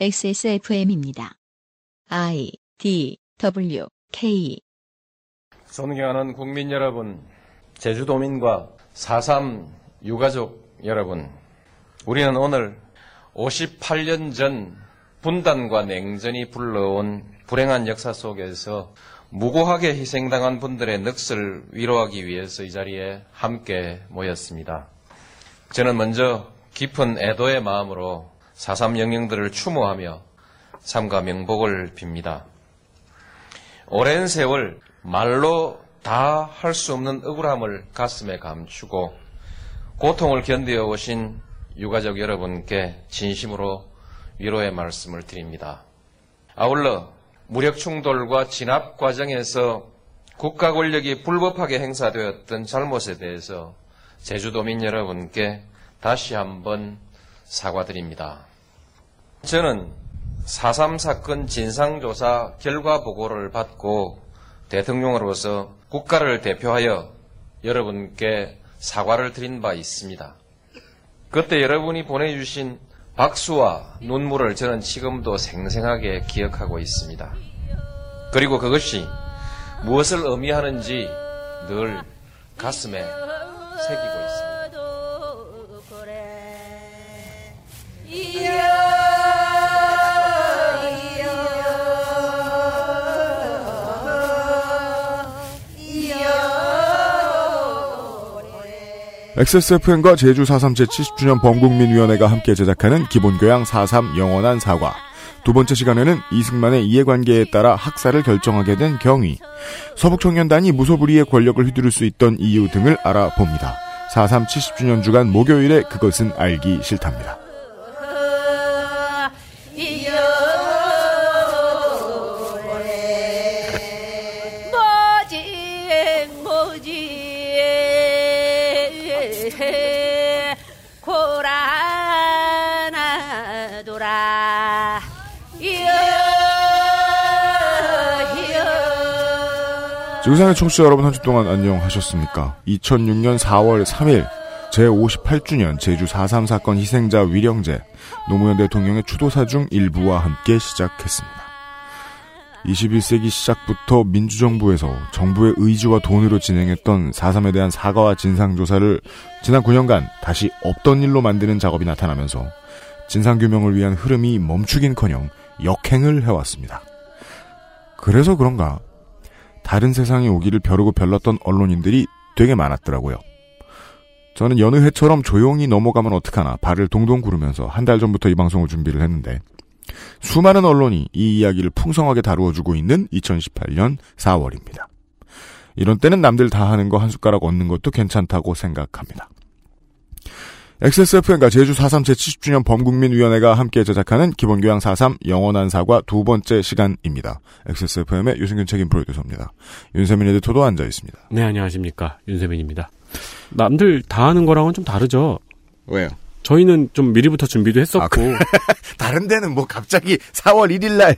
XSFM입니다. I D W K 존경하는 국민 여러분, 제주도민과 4.3 유가족 여러분, 우리는 오늘 58년 전 분단과 냉전이 불러온 불행한 역사 속에서 무고하게 희생당한 분들의 넋을 위로하기 위해서 이 자리에 함께 모였습니다. 저는 먼저 깊은 애도의 마음으로 4.3 영령들을 추모하며 삼가 명복을 빕니다. 오랜 세월 말로 다 할 수 없는 억울함을 가슴에 감추고 고통을 견뎌 오신 유가족 여러분께 진심으로 위로의 말씀을 드립니다. 아울러 무력 충돌과 진압 과정에서 국가 권력이 불법하게 행사되었던 잘못에 대해서 제주도민 여러분께 다시 한번 사과드립니다. 저는 4.3 사건 진상조사 결과 보고를 받고 대통령으로서 국가를 대표하여 여러분께 사과를 드린 바 있습니다. 그때 여러분이 보내주신 박수와 눈물을 저는 지금도 생생하게 기억하고 있습니다. 그리고 그것이 무엇을 의미하는지 늘 가슴에 새기고 있습니다. XSFM과 제주 4.3 제 70주년 범국민위원회가 함께 제작하는 기본교양 4.3 영원한 사과. 두 번째 시간에는 이승만의 이해관계에 따라 학사를 결정하게 된 경위, 서북청년단이 무소불위의 권력을 휘두를 수 있던 이유 등을 알아봅니다. 4.3 70주년 주간 목요일에 그것은 알기 싫답니다. 지구상의 청취자 여러분 한 주 동안 안녕하셨습니까? 2006년 4월 3일 제58주년 제주 4.3 사건 희생자 위령제 노무현 대통령의 추도사 중 일부와 함께 시작했습니다. 21세기 시작부터 민주정부에서 정부의 의지와 돈으로 진행했던 4.3에 대한 사과와 진상조사를 지난 9년간 다시 없던 일로 만드는 작업이 나타나면서 진상규명을 위한 흐름이 멈추긴커녕 역행을 해왔습니다. 그래서 그런가 다른 세상이 오기를 벼르고 별렀던 언론인들이 되게 많았더라고요. 저는 여느 해처럼 조용히 넘어가면 어떡하나 발을 동동 구르면서 한 달 전부터 이 방송을 준비를 했는데 수많은 언론이 이 이야기를 풍성하게 다루어주고 있는 2018년 4월입니다. 이런 때는 남들 다 하는 거 한 숟가락 얻는 것도 괜찮다고 생각합니다. XSFM과 제주 4.3 제70주년 범국민위원회가 함께 제작하는 기본교양 4.3 영원한 사과 두 번째 시간입니다. XSFM의 유승균 책임 프로듀서입니다. 윤세민 에디터도 앉아 있습니다. 네, 안녕하십니까. 윤세민입니다. 남들 다 하는 거랑은 좀 다르죠. 왜요? 저희는 좀 미리부터 준비도 했었고. 아, 그래? 다른 데는 뭐 갑자기 4월 1일 날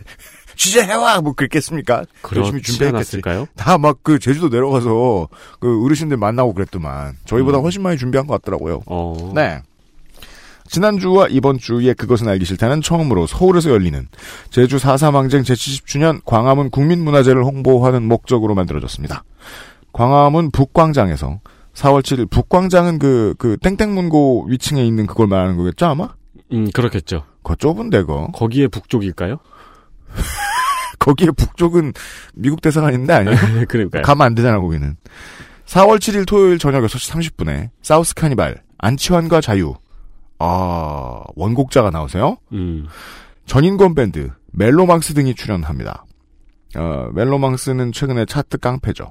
취재해와 뭐 그랬겠습니까? 열심히. 않았을까요? 다 막 그 제주도 내려가서 그 어르신들 만나고 그랬더만 저희보다 음. 훨씬 많이 준비한 것 같더라고요. 어. 네. 지난주와 이번 주에 그것은 알기 싫다는 처음으로 서울에서 열리는 제주 4.3 항쟁 제70주년 광화문 국민문화제를 홍보하는 목적으로 만들어졌습니다. 광화문 북광장에서 4월 7일 북광장은 그, 그 땡땡문고 위층에 있는 그걸 말하는 거겠죠 아마? 음, 그렇겠죠. 거 좁은 데 거. 거기에 북쪽일까요? 거기에 북쪽은 미국 대사관인데 아니에요? 그러니까요. 가면 안 되잖아, 거기는. 4월 7일 토요일 저녁 6시 30분에 사우스 카니발, 안치환과 자유. 아, 원곡자가 나오세요? 음. 전인권 밴드, 멜로망스 등이 출연합니다. 어, 멜로망스는 최근에 차트 깡패죠.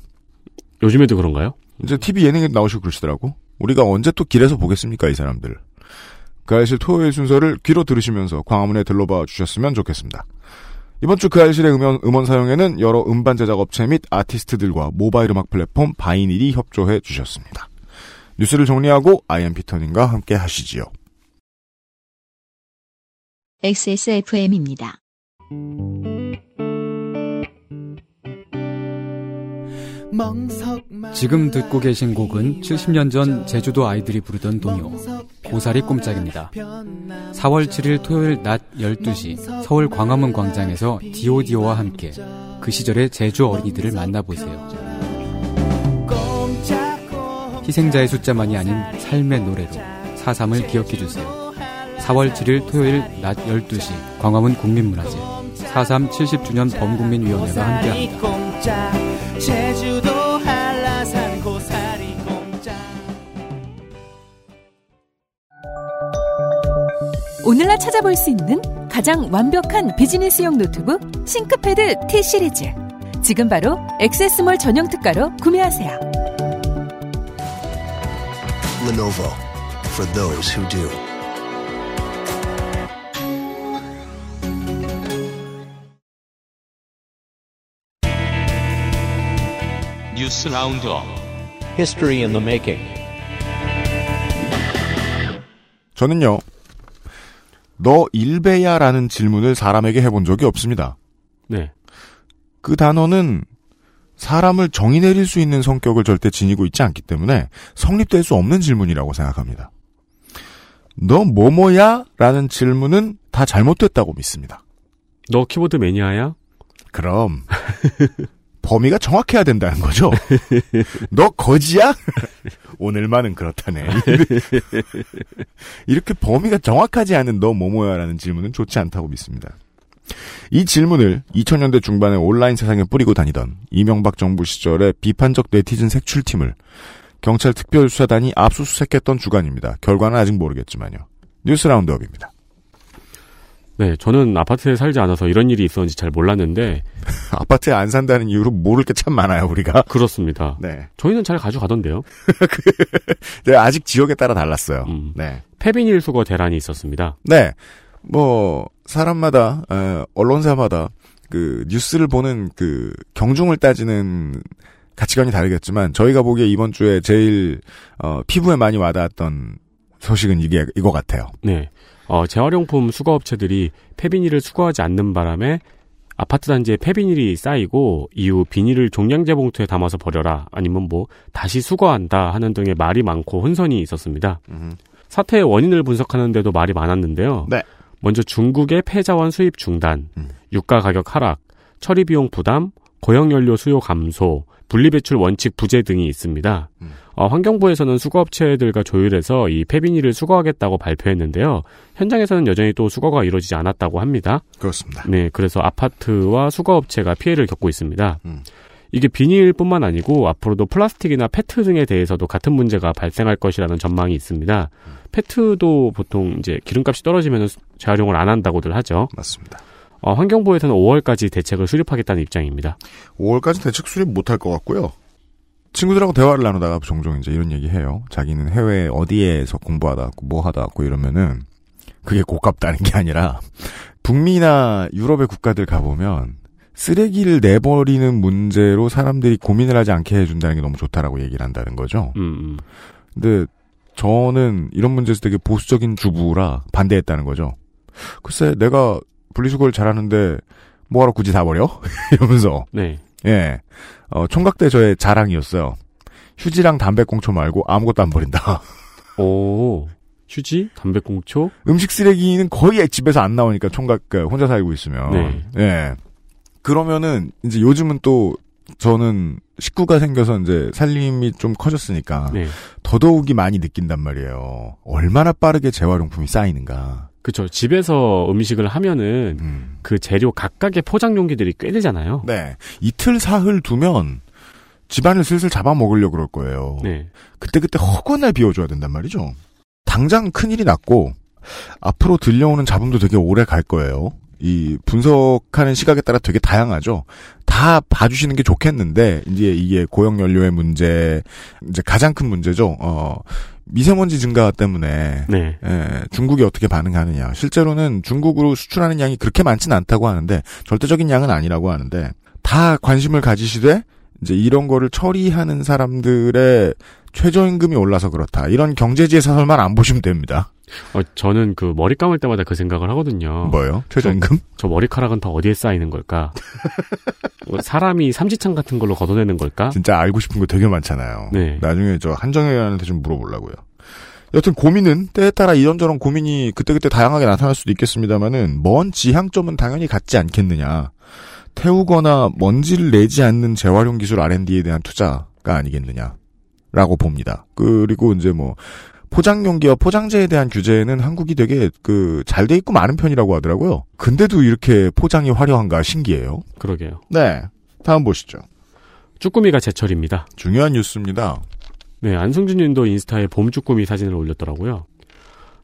요즘에도 그런가요? 이제 TV 예능에 나오시고 그러시더라고. 우리가 언제 또 길에서 보겠습니까, 이 사람들. 그 알실 토요일 순서를 귀로 들으시면서 광화문에 들러봐 주셨으면 좋겠습니다. 이번 주 그알싫의 음원, 음원 사용에는 여러 음반 제작 업체 및 아티스트들과 모바일 음악 플랫폼 바이닐이 협조해 주셨습니다. 뉴스를 정리하고 아이엠 피터님과 함께 하시지요. XSFM입니다. 지금 듣고 계신 곡은 70년 전 제주도 아이들이 부르던 동요 고사리 꼼짝입니다. 4월 7일 토요일 낮 12시 서울 광화문 광장에서 디오디오와 함께 그 시절의 제주 어린이들을 만나보세요. 희생자의 숫자만이 아닌 삶의 노래로 4.3을 기억해주세요. 4월 7일 토요일 낮 12시 광화문 국민문화재 4.3 70주년 범국민위원회가 함께합니다. 제주도 한라산 고사리 공장 오늘날 찾아볼 수 있는 가장 완벽한 비즈니스용 노트북 ThinkPad T 시리즈. 지금 바로 XS몰 전용 특가로 구매하세요. Lenovo for those who do. 뉴스 roundup History in the making. 저는요, 너 일베야 라는 질문을 사람에게 해본 적이 없습니다. 네. 그 단어는 사람을 정의 내릴 수 있는 성격을 절대 지니고 있지 않기 때문에 성립될 수 없는 질문이라고 생각합니다. 너 뭐뭐야? 라는 질문은 다 잘못됐다고 믿습니다. 너 키보드 매니아야? 그럼 범위가 정확해야 된다는 거죠. 너 거지야? 오늘만은 그렇다네. 이렇게 범위가 정확하지 않은 너 뭐뭐야라는 질문은 좋지 않다고 믿습니다. 이 질문을 2000년대 중반에 온라인 세상에 뿌리고 다니던 이명박 정부 시절의 비판적 네티즌 색출팀을 경찰 특별수사단이 압수수색했던 주간입니다. 결과는 아직 모르겠지만요. 뉴스 라운드업입니다. 네, 저는 아파트에 살지 않아서 이런 일이 있었는지 잘 몰랐는데 아파트에 안 산다는 이유로 모를 게 참 많아요, 우리가. 그렇습니다. 네. 저희는 잘 가져가던데요. 네, 아직 지역에 따라 달랐어요. 음. 네. 폐비닐 수거 대란이 있었습니다. 네. 뭐 사람마다 에, 언론사마다 그 뉴스를 보는 그 경중을 따지는 가치관이 다르겠지만 저희가 보기에 이번 주에 제일 어, 피부에 많이 와닿았던 소식은 이게 이거 같아요. 네. 어, 재활용품 수거업체들이 폐비닐을 수거하지 않는 바람에 아파트 단지에 폐비닐이 쌓이고 이후 비닐을 종량제 봉투에 담아서 버려라 아니면 뭐 다시 수거한다 하는 등의 말이 많고 혼선이 있었습니다. 사태의 원인을 분석하는데도 말이 많았는데요. 네. 먼저 중국의 폐자원 수입 중단, 음. 유가 가격 하락, 처리 비용 부담, 고형연료 수요 감소, 분리배출 원칙 부재 등이 있습니다. 음. 어, 환경부에서는 수거업체들과 조율해서 이 폐비닐을 수거하겠다고 발표했는데요. 현장에서는 여전히 또 수거가 이루어지지 않았다고 합니다. 그렇습니다. 네, 그래서 아파트와 수거업체가 피해를 겪고 있습니다. 음. 이게 비닐뿐만 아니고 앞으로도 플라스틱이나 페트 등에 대해서도 같은 문제가 발생할 것이라는 전망이 있습니다. 페트도 보통 이제 기름값이 떨어지면 재활용을 안 한다고들 하죠. 맞습니다. 어, 환경부에서는 5월까지 대책을 수립하겠다는 입장입니다. 5월까지 대책 수립 못할 것 같고요. 친구들하고 대화를 나누다가 종종 이제 이런 얘기 해요. 자기는 해외 어디에서 공부하다 왔고 뭐 하다 왔고 이러면은 그게 고깝다는 게 아니라 북미나 유럽의 국가들 가보면 쓰레기를 내버리는 문제로 사람들이 고민을 하지 않게 해준다는 게 너무 좋다라고 얘기를 한다는 거죠. 음, 음. 근데 저는 이런 문제에서 되게 보수적인 주부라 반대했다는 거죠. 글쎄 내가 분리수거를 잘하는데 뭐하러 굳이 다 버려? 이러면서 네. 예. 어, 총각 때 저의 자랑이었어요. 휴지랑 담배꽁초 말고 아무것도 안 버린다. 오, 휴지, 담배꽁초. 음식 쓰레기는 거의 집에서 안 나오니까 총각 그 혼자 살고 있으면. 네. 예. 그러면은 이제 요즘은 또 저는 식구가 생겨서 이제 살림이 좀 커졌으니까 네. 더더욱이 많이 느낀단 말이에요. 얼마나 빠르게 재활용품이 쌓이는가. 그쵸. 집에서 음식을 하면은 음. 그 재료 각각의 포장 용기들이 꽤 되잖아요. 네. 이틀 사흘 두면 집안을 슬슬 잡아먹으려고 그럴 거예요. 네. 그때그때 허구날 비워줘야 된단 말이죠. 당장 큰일이 났고 앞으로 들려오는 잡음도 되게 오래 갈 거예요. 이 분석하는 시각에 따라 되게 다양하죠. 다 봐주시는 게 좋겠는데 이제 이게 고형 연료의 문제, 이제 가장 큰 문제죠. 어 미세먼지 증가 때문에 네. 예, 중국이 어떻게 반응하느냐. 실제로는 중국으로 수출하는 양이 그렇게 많지는 않다고 하는데 절대적인 양은 아니라고 하는데 다 관심을 가지시되 이제 이런 거를 처리하는 사람들의 최저임금이 올라서 그렇다. 이런 경제지의 사설만 안 보시면 됩니다. 어, 저는 그 머리 감을 때마다 그 생각을 하거든요. 뭐요? 최저임금? 저, 저 머리카락은 다 어디에 쌓이는 걸까? 뭐 사람이 삼지창 같은 걸로 걷어내는 걸까? 진짜 알고 싶은 거 되게 많잖아요. 네. 나중에 저 한정현한테 좀 물어보려고요. 여튼 고민은 때에 따라 이런저런 고민이 그때그때 다양하게 나타날 수도 있겠습니다만은 먼 지향점은 당연히 같지 않겠느냐. 태우거나 먼지를 내지 않는 재활용 기술 R&D에 대한 투자가 아니겠느냐라고 봅니다. 그리고 이제 뭐 포장용기와 포장재에 대한 규제는 한국이 되게 그 잘 돼 있고 많은 편이라고 하더라고요. 근데도 이렇게 포장이 화려한가 신기해요. 그러게요. 네. 다음 보시죠. 쭈꾸미가 제철입니다. 중요한 뉴스입니다. 네, 안승준 님도 인스타에 봄 쭈꾸미 사진을 올렸더라고요.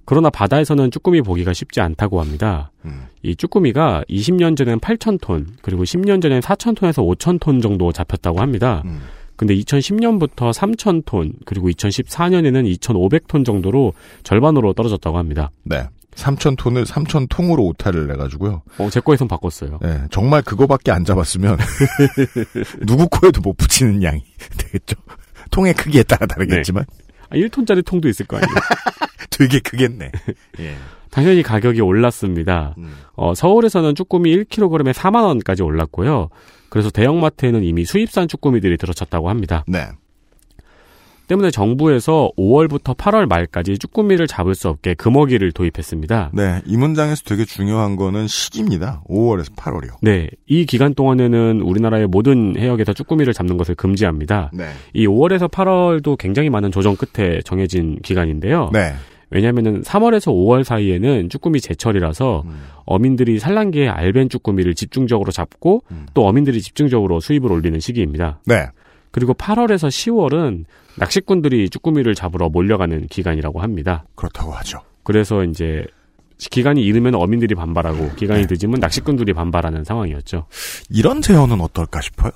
그러나 바다에서는 쭈꾸미 보기가 쉽지 않다고 합니다. 음. 이 쭈꾸미가 20년 전엔 8,000톤, 그리고 10년 전엔 4,000톤에서 5,000톤 정도 잡혔다고 합니다. 음. 근데 2010년부터 3,000톤, 그리고 2014년에는 2,500톤 정도로 절반으로 떨어졌다고 합니다. 네. 3,000톤을 3,000통으로 오타를 내가지고요. 어, 제 거에선 바꿨어요. 네, 정말 그거밖에 안 잡았으면 누구 코에도 못 붙이는 양이 되겠죠. 통의 크기에 따라 다르겠지만 아, 1톤짜리 통도 있을 거 아니에요. 되게 크겠네. 예. 당연히 가격이 올랐습니다. 음. 어, 서울에서는 쭈꾸미 1kg에 4만 원까지 올랐고요. 그래서 대형마트에는 이미 수입산 쭈꾸미들이 들어찼다고 합니다. 네. 때문에 정부에서 5월부터 8월 말까지 쭈꾸미를 잡을 수 없게 금어기를 도입했습니다. 네, 이 문장에서 되게 중요한 거는 시기입니다. 5월에서 8월이요. 네, 이 기간 동안에는 우리나라의 모든 해역에서 쭈꾸미를 잡는 것을 금지합니다. 네. 이 5월에서 8월도 굉장히 많은 조정 끝에 정해진 기간인데요. 네. 왜냐하면 3월에서 5월 사이에는 쭈꾸미 제철이라서 음. 어민들이 산란기에 알벤 쭈꾸미를 집중적으로 잡고 또 어민들이 집중적으로 수입을 올리는 시기입니다. 네. 그리고 8월에서 10월은 낚시꾼들이 쭈꾸미를 잡으러 몰려가는 기간이라고 합니다. 그렇다고 하죠. 그래서 이제 기간이 이르면 어민들이 반발하고 기간이 늦으면 낚시꾼들이 반발하는 상황이었죠. 이런 제언은 어떨까 싶어요.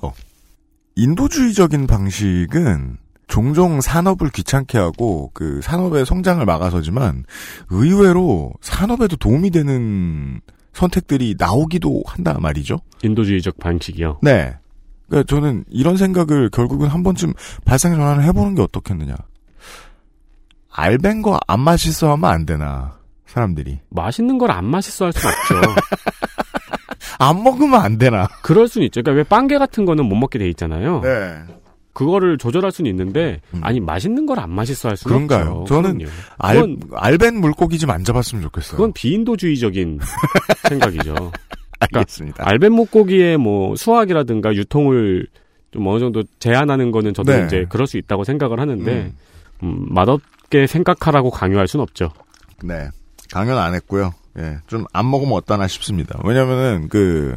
인도주의적인 방식은 종종 산업을 귀찮게 하고 그 산업의 성장을 막아서지만 의외로 산업에도 도움이 되는 선택들이 나오기도 한다 말이죠. 인도주의적 방식이요. 네. 그러니까 저는 이런 생각을 결국은 한 번쯤 발상 전환을 해보는 게 어떻겠느냐. 알벤 거안 맛있어 하면 안 되나 사람들이 맛있는 걸 안 맛있어 할 수는 없죠. 안 먹으면 안 되나. 그럴 수는 있죠. 그러니까 왜 빵개 같은 거는 못 먹게 돼 있잖아요. 네. 그거를 조절할 수는 있는데 아니 맛있는 걸 안 맛있어 할 수는 그런가요? 없죠. 저는 그럼요. 알, 알벤 물고기 좀 안 잡았으면 좋겠어요. 그건 비인도주의적인 생각이죠. 그러니까 알겠습니다. 알벤 목고기의 뭐 수확이라든가 유통을 좀 어느 정도 제한하는 거는 저도 네. 이제 그럴 수 있다고 생각을 하는데 음. 음, 맛없게 생각하라고 강요할 수는 없죠. 네. 강연 안 했고요. 예. 좀 안 먹으면 어떠나 싶습니다. 왜냐면은 그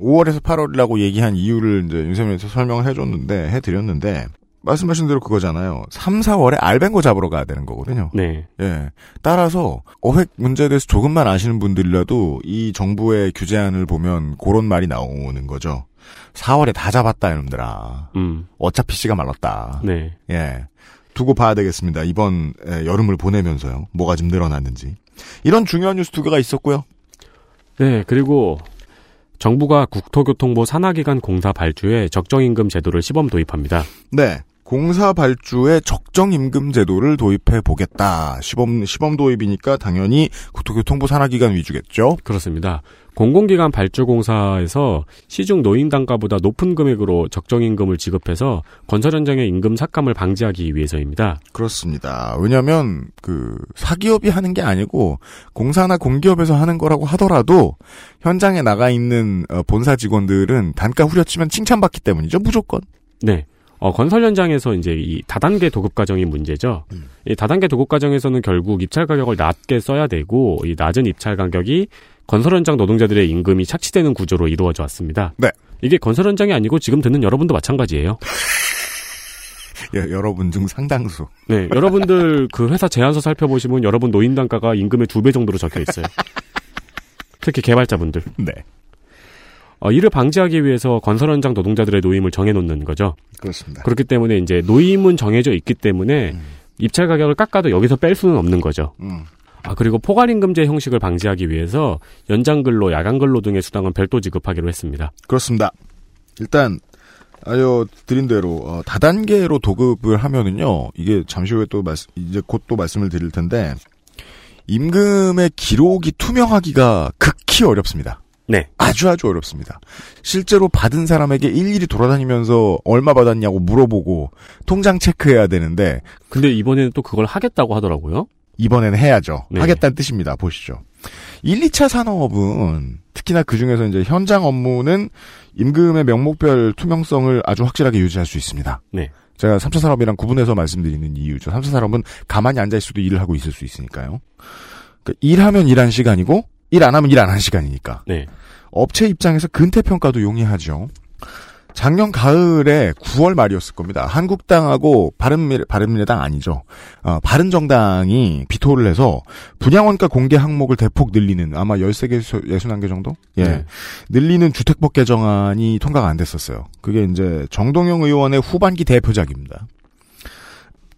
5월에서 8월이라고 얘기한 이유를 이제 윤세민에서 설명을 해줬는데 해드렸는데 말씀하신 대로 그거잖아요. 3, 4월에 알뱅고 잡으러 가야 되는 거거든요. 네. 예. 따라서 어획 문제에 대해서 조금만 아시는 분들이라도 이 정부의 규제안을 보면 그런 말이 나오는 거죠. 4월에 다 잡았다 이놈들아. 음. 어차피 씨가 말랐다. 네. 예. 두고 봐야 되겠습니다. 이번 에, 여름을 보내면서요. 뭐가 좀 늘어났는지. 이런 중요한 뉴스 두 개가 있었고요. 네, 그리고 정부가 국토교통부 산하기관 공사 발주에 적정임금 제도를 시범 도입합니다. 네. 공사 발주에 적정 임금 제도를 도입해 보겠다. 시범 시범 도입이니까 당연히 국토교통부 산하기관 위주겠죠. 그렇습니다. 공공기관 발주공사에서 시중 노인 단가보다 높은 금액으로 적정 임금을 지급해서 건설 현장의 임금 삭감을 방지하기 위해서입니다. 그렇습니다. 왜냐하면 그 사기업이 하는 게 아니고 공사나 공기업에서 하는 거라고 하더라도 현장에 나가 있는 어, 본사 직원들은 단가 후려치면 칭찬받기 때문이죠. 무조건. 네. 어, 건설 현장에서 이제 이 다단계 도급 과정이 문제죠. 이 다단계 도급 과정에서는 결국 입찰 가격을 낮게 써야 되고 이 낮은 입찰 가격이 건설 현장 노동자들의 임금이 착취되는 구조로 이루어져 왔습니다. 네. 이게 건설 현장이 아니고 지금 듣는 여러분도 마찬가지예요. 예, 여러분 중 상당수. 네, 여러분들 그 회사 제안서 살펴보시면 여러분 노인 단가가 임금의 두 배 정도로 적혀 있어요. 특히 개발자분들. 네. 어, 이를 방지하기 위해서 건설 현장 노동자들의 노임을 정해놓는 거죠. 그렇습니다. 그렇기 때문에 이제 노임은 정해져 있기 때문에 입찰 가격을 깎아도 여기서 뺄 수는 없는 거죠. 음. 아, 그리고 포괄임금제 형식을 방지하기 위해서 연장근로, 야간근로 등의 수당은 별도 지급하기로 했습니다. 그렇습니다. 일단 아유 드린 대로 어, 다단계로 도급을 하면은요 이게 잠시 후에 또 말씀 이제 곧 또 말씀을 드릴 텐데 임금의 기록이 투명하기가 극히 어렵습니다. 네. 아주 아주 어렵습니다. 실제로 받은 사람에게 일일이 돌아다니면서 얼마 받았냐고 물어보고 통장 체크해야 되는데 근데 이번에는 또 그걸 하겠다고 하더라고요. 이번에는 해야죠. 네. 하겠다는 뜻입니다. 보시죠. 1, 2차 산업은 특히나 그 중에서 이제 현장 업무는 임금의 명목별 투명성을 아주 확실하게 유지할 수 있습니다. 네. 제가 3차 산업이랑 구분해서 말씀드리는 이유죠. 3차 산업은 가만히 앉아 있어도 일을 하고 있을 수 있으니까요. 그러니까 일하면 일한 시간이고 일 안 하면 일 안 한 시간이니까. 네. 업체 입장에서 근태 평가도 용이하죠. 작년 가을에 9월 말이었을 겁니다. 한국당하고 바른미, 바른미래당 아니죠. 어, 바른정당이 비토를 해서 분양원가 공개 항목을 대폭 늘리는 아마 13개, 61개 정도? 예. 네. 늘리는 주택법 개정안이 통과가 안 됐었어요. 그게 이제 정동영 의원의 후반기 대표작입니다.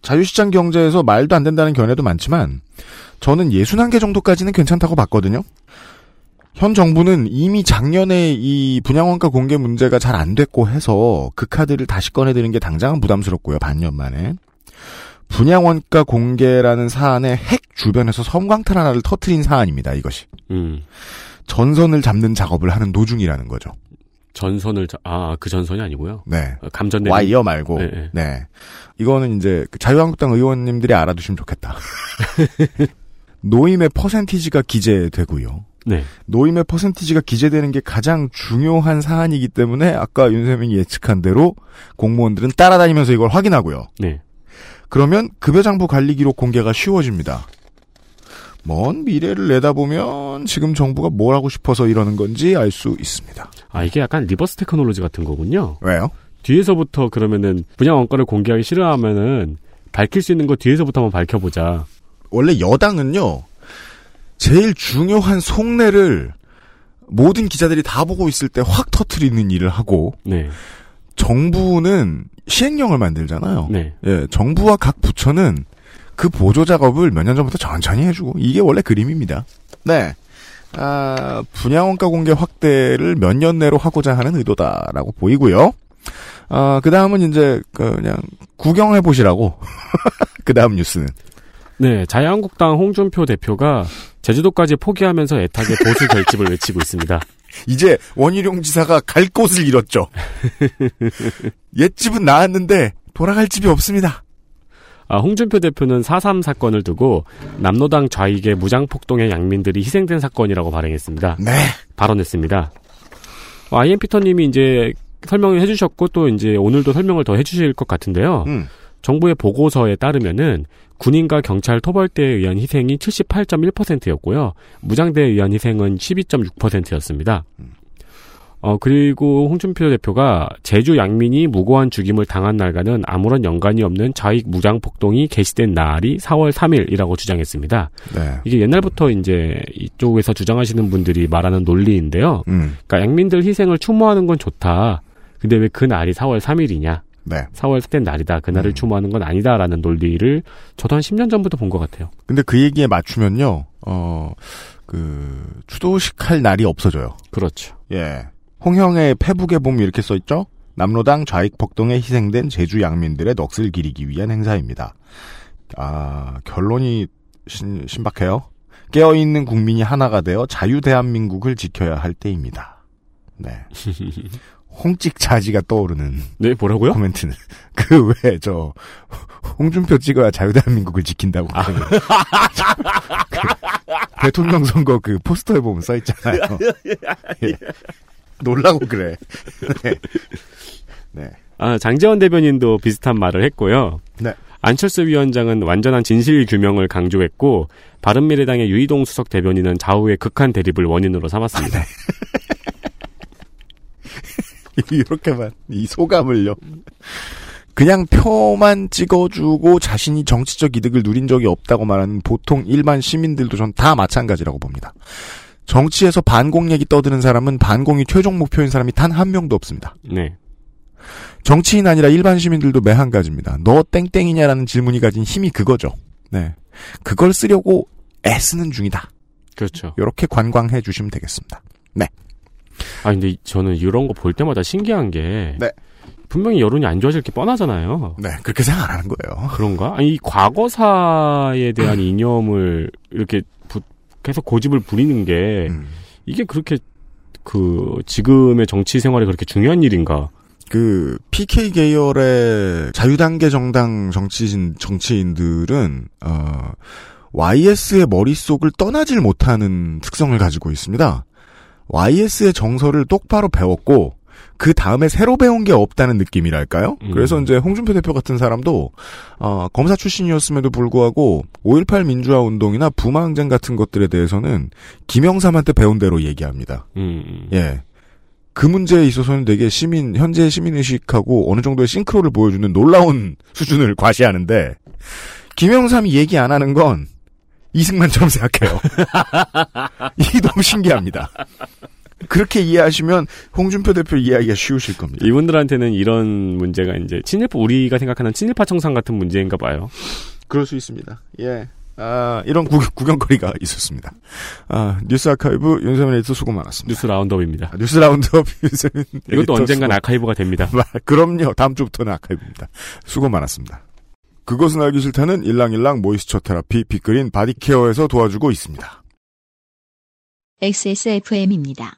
자유시장 경제에서 말도 안 된다는 견해도 많지만 저는 61개 정도까지는 괜찮다고 봤거든요. 현 정부는 이미 작년에 이 분양원가 공개 문제가 잘 안 됐고 해서 그 카드를 다시 꺼내드는 게 당장은 부담스럽고요. 반년 만에. 분양원가 공개라는 사안의 핵 주변에서 섬광탄 하나를 터트린 사안입니다. 이것이. 음. 전선을 잡는 작업을 하는 도중이라는 거죠. 전선을 자- 아, 그 전선이 아니고요. 네. 어, 감전되는 와이어 말고. 네, 네. 네. 이거는 이제 그 자유한국당 의원님들이 알아두시면 좋겠다. 노임의 퍼센티지가 기재되고요. 네. 노임의 퍼센티지가 기재되는 게 가장 중요한 사안이기 때문에 아까 윤세민이 예측한 대로 공무원들은 따라다니면서 이걸 확인하고요. 네. 그러면 급여장부 관리 기록 공개가 쉬워집니다. 먼 미래를 내다보면 지금 정부가 뭘 하고 싶어서 이러는 건지 알 수 있습니다. 아, 이게 약간 reverse technology 같은 거군요. 왜요? 뒤에서부터 그러면은 분양 원가를 공개하기 싫어하면은 밝힐 수 있는 거 뒤에서부터 한번 밝혀보자. 원래 여당은요, 제일 중요한 속내를 모든 기자들이 다 보고 있을 때 확 터트리는 일을 하고, 네. 정부는 시행령을 만들잖아요. 네. 예, 정부와 각 부처는 그 보조 작업을 몇 년 전부터 천천히 해주고, 이게 원래 그림입니다. 네. 아, 분양원가 공개 확대를 몇 년 내로 하고자 하는 의도다라고 보이고요. 아, 그 다음은 이제, 그냥, 구경해 보시라고. 그 다음 뉴스는. 네, 자유한국당 홍준표 대표가 제주도까지 포기하면서 애타게 보수 결집을 외치고 있습니다. 이제 원희룡 지사가 갈 곳을 잃었죠. 옛집은 나왔는데 돌아갈 집이 없습니다. 아, 홍준표 대표는 4.3 사건을 두고 남로당 좌익의 무장폭동의 양민들이 희생된 사건이라고 발행했습니다. 네. 발언했습니다. 어, 아이엠 피터님이 이제 설명을 해주셨고 또 이제 오늘도 설명을 더 해주실 것 같은데요. 음. 정부의 보고서에 따르면은 군인과 경찰 토벌대에 의한 희생이 78.1%였고요. 무장대에 의한 희생은 12.6%였습니다. 어, 그리고 홍준표 대표가 제주 양민이 무고한 죽임을 당한 날과는 아무런 연관이 없는 좌익 무장 폭동이 개시된 날이 4월 3일이라고 주장했습니다. 네. 이게 옛날부터 이제 이쪽에서 주장하시는 분들이 말하는 논리인데요. 음. 그러니까 양민들 희생을 추모하는 건 좋다. 근데 왜 그 날이 4월 3일이냐? 네. 4월 된 날이다. 그날을 추모하는 건 아니다라는 논리를 저도 한 10년 전부터 본 것 같아요. 근데 그 얘기에 맞추면요, 어, 그, 추도식 할 날이 없어져요. 그렇죠. 예. 홍형의 페북에 보면 이렇게 써있죠? 남로당 좌익 폭동에 희생된 제주 양민들의 넋을 기리기 위한 행사입니다. 아, 결론이 신, 신박해요. 깨어있는 국민이 하나가 되어 자유 대한민국을 지켜야 할 때입니다. 네. 홍찍자지가 떠오르는. 네, 뭐라고요? 코멘트는. 그 왜, 저, 홍준표 찍어야 자유대한민국을 지킨다고. 아. 그 대통령 선거 그 포스터에 보면 써있잖아요. 예. 놀라고 그래. 네. 네. 아, 장재원 대변인도 비슷한 말을 했고요. 네. 안철수 위원장은 완전한 진실 규명을 강조했고 바른미래당의 유이동 수석 대변인은 좌우의 극한 대립을 원인으로 삼았습니다. 이렇게만 이 소감을요. 그냥 표만 찍어주고 자신이 정치적 이득을 누린 적이 없다고 말하는 보통 일반 시민들도 전 다 마찬가지라고 봅니다. 정치에서 반공 얘기 떠드는 사람은 반공이 최종 목표인 사람이 단 한 명도 없습니다. 네. 정치인 아니라 일반 시민들도 매한 가지입니다. 너 땡땡이냐라는 질문이 가진 힘이 그거죠. 네. 그걸 쓰려고 애쓰는 중이다. 그렇죠. 이렇게 관광해 주시면 되겠습니다. 네. 아 근데 저는 이런 거 볼 때마다 신기한 게 네. 분명히 여론이 안 좋아질 게 뻔하잖아요. 네, 그렇게 생각 안 하는 거예요. 그런가? 아니, 이 과거사에 대한 이념을 이렇게 부- 계속 고집을 부리는 게 음. 이게 그렇게 그 지금의 정치 생활에 그렇게 중요한 일인가? 그 PK 계열의 자유단계 정당 정치인 정치인들은 어 YS의 머릿속을 떠나질 못하는 특성을 가지고 있습니다. YS의 정서를 똑바로 배웠고 그 다음에 새로 배운 게 없다는 느낌이랄까요? 음. 그래서 이제 홍준표 대표 같은 사람도 어, 검사 출신이었음에도 불구하고 5.18 민주화 운동이나 부마항쟁 같은 것들에 대해서는 김영삼한테 배운 대로 얘기합니다. 음. 예. 그 문제에 있어서는 되게 시민, 현재 시민 의식하고 어느 정도의 싱크로를 보여주는 놀라운 수준을 과시하는데, 김영삼이 얘기 안 하는 건 이승만처럼 생각해요. 이게 너무 신기합니다. 그렇게 이해하시면 홍준표 대표 이해하기가 쉬우실 겁니다. 이분들한테는 이런 문제가 이제 친일파 우리가 생각하는 친일파 청산 같은 문제인가 봐요. 그럴 수 있습니다. 예. 아, 이런 구, 구경거리가 있었습니다. 아, 뉴스 아카이브 윤세민 에디터 수고 많았습니다. 뉴스 roundup입니다. 아, 뉴스 roundup 윤세민 이것도 언젠간 수고. 아카이브가 됩니다. 그럼요. 다음 주부터는 아카이브입니다. 수고 많았습니다. 그것은 알기 싫다는 일랑일랑 moisture therapy 빅그린 body care에서 도와주고 있습니다. XSFM입니다.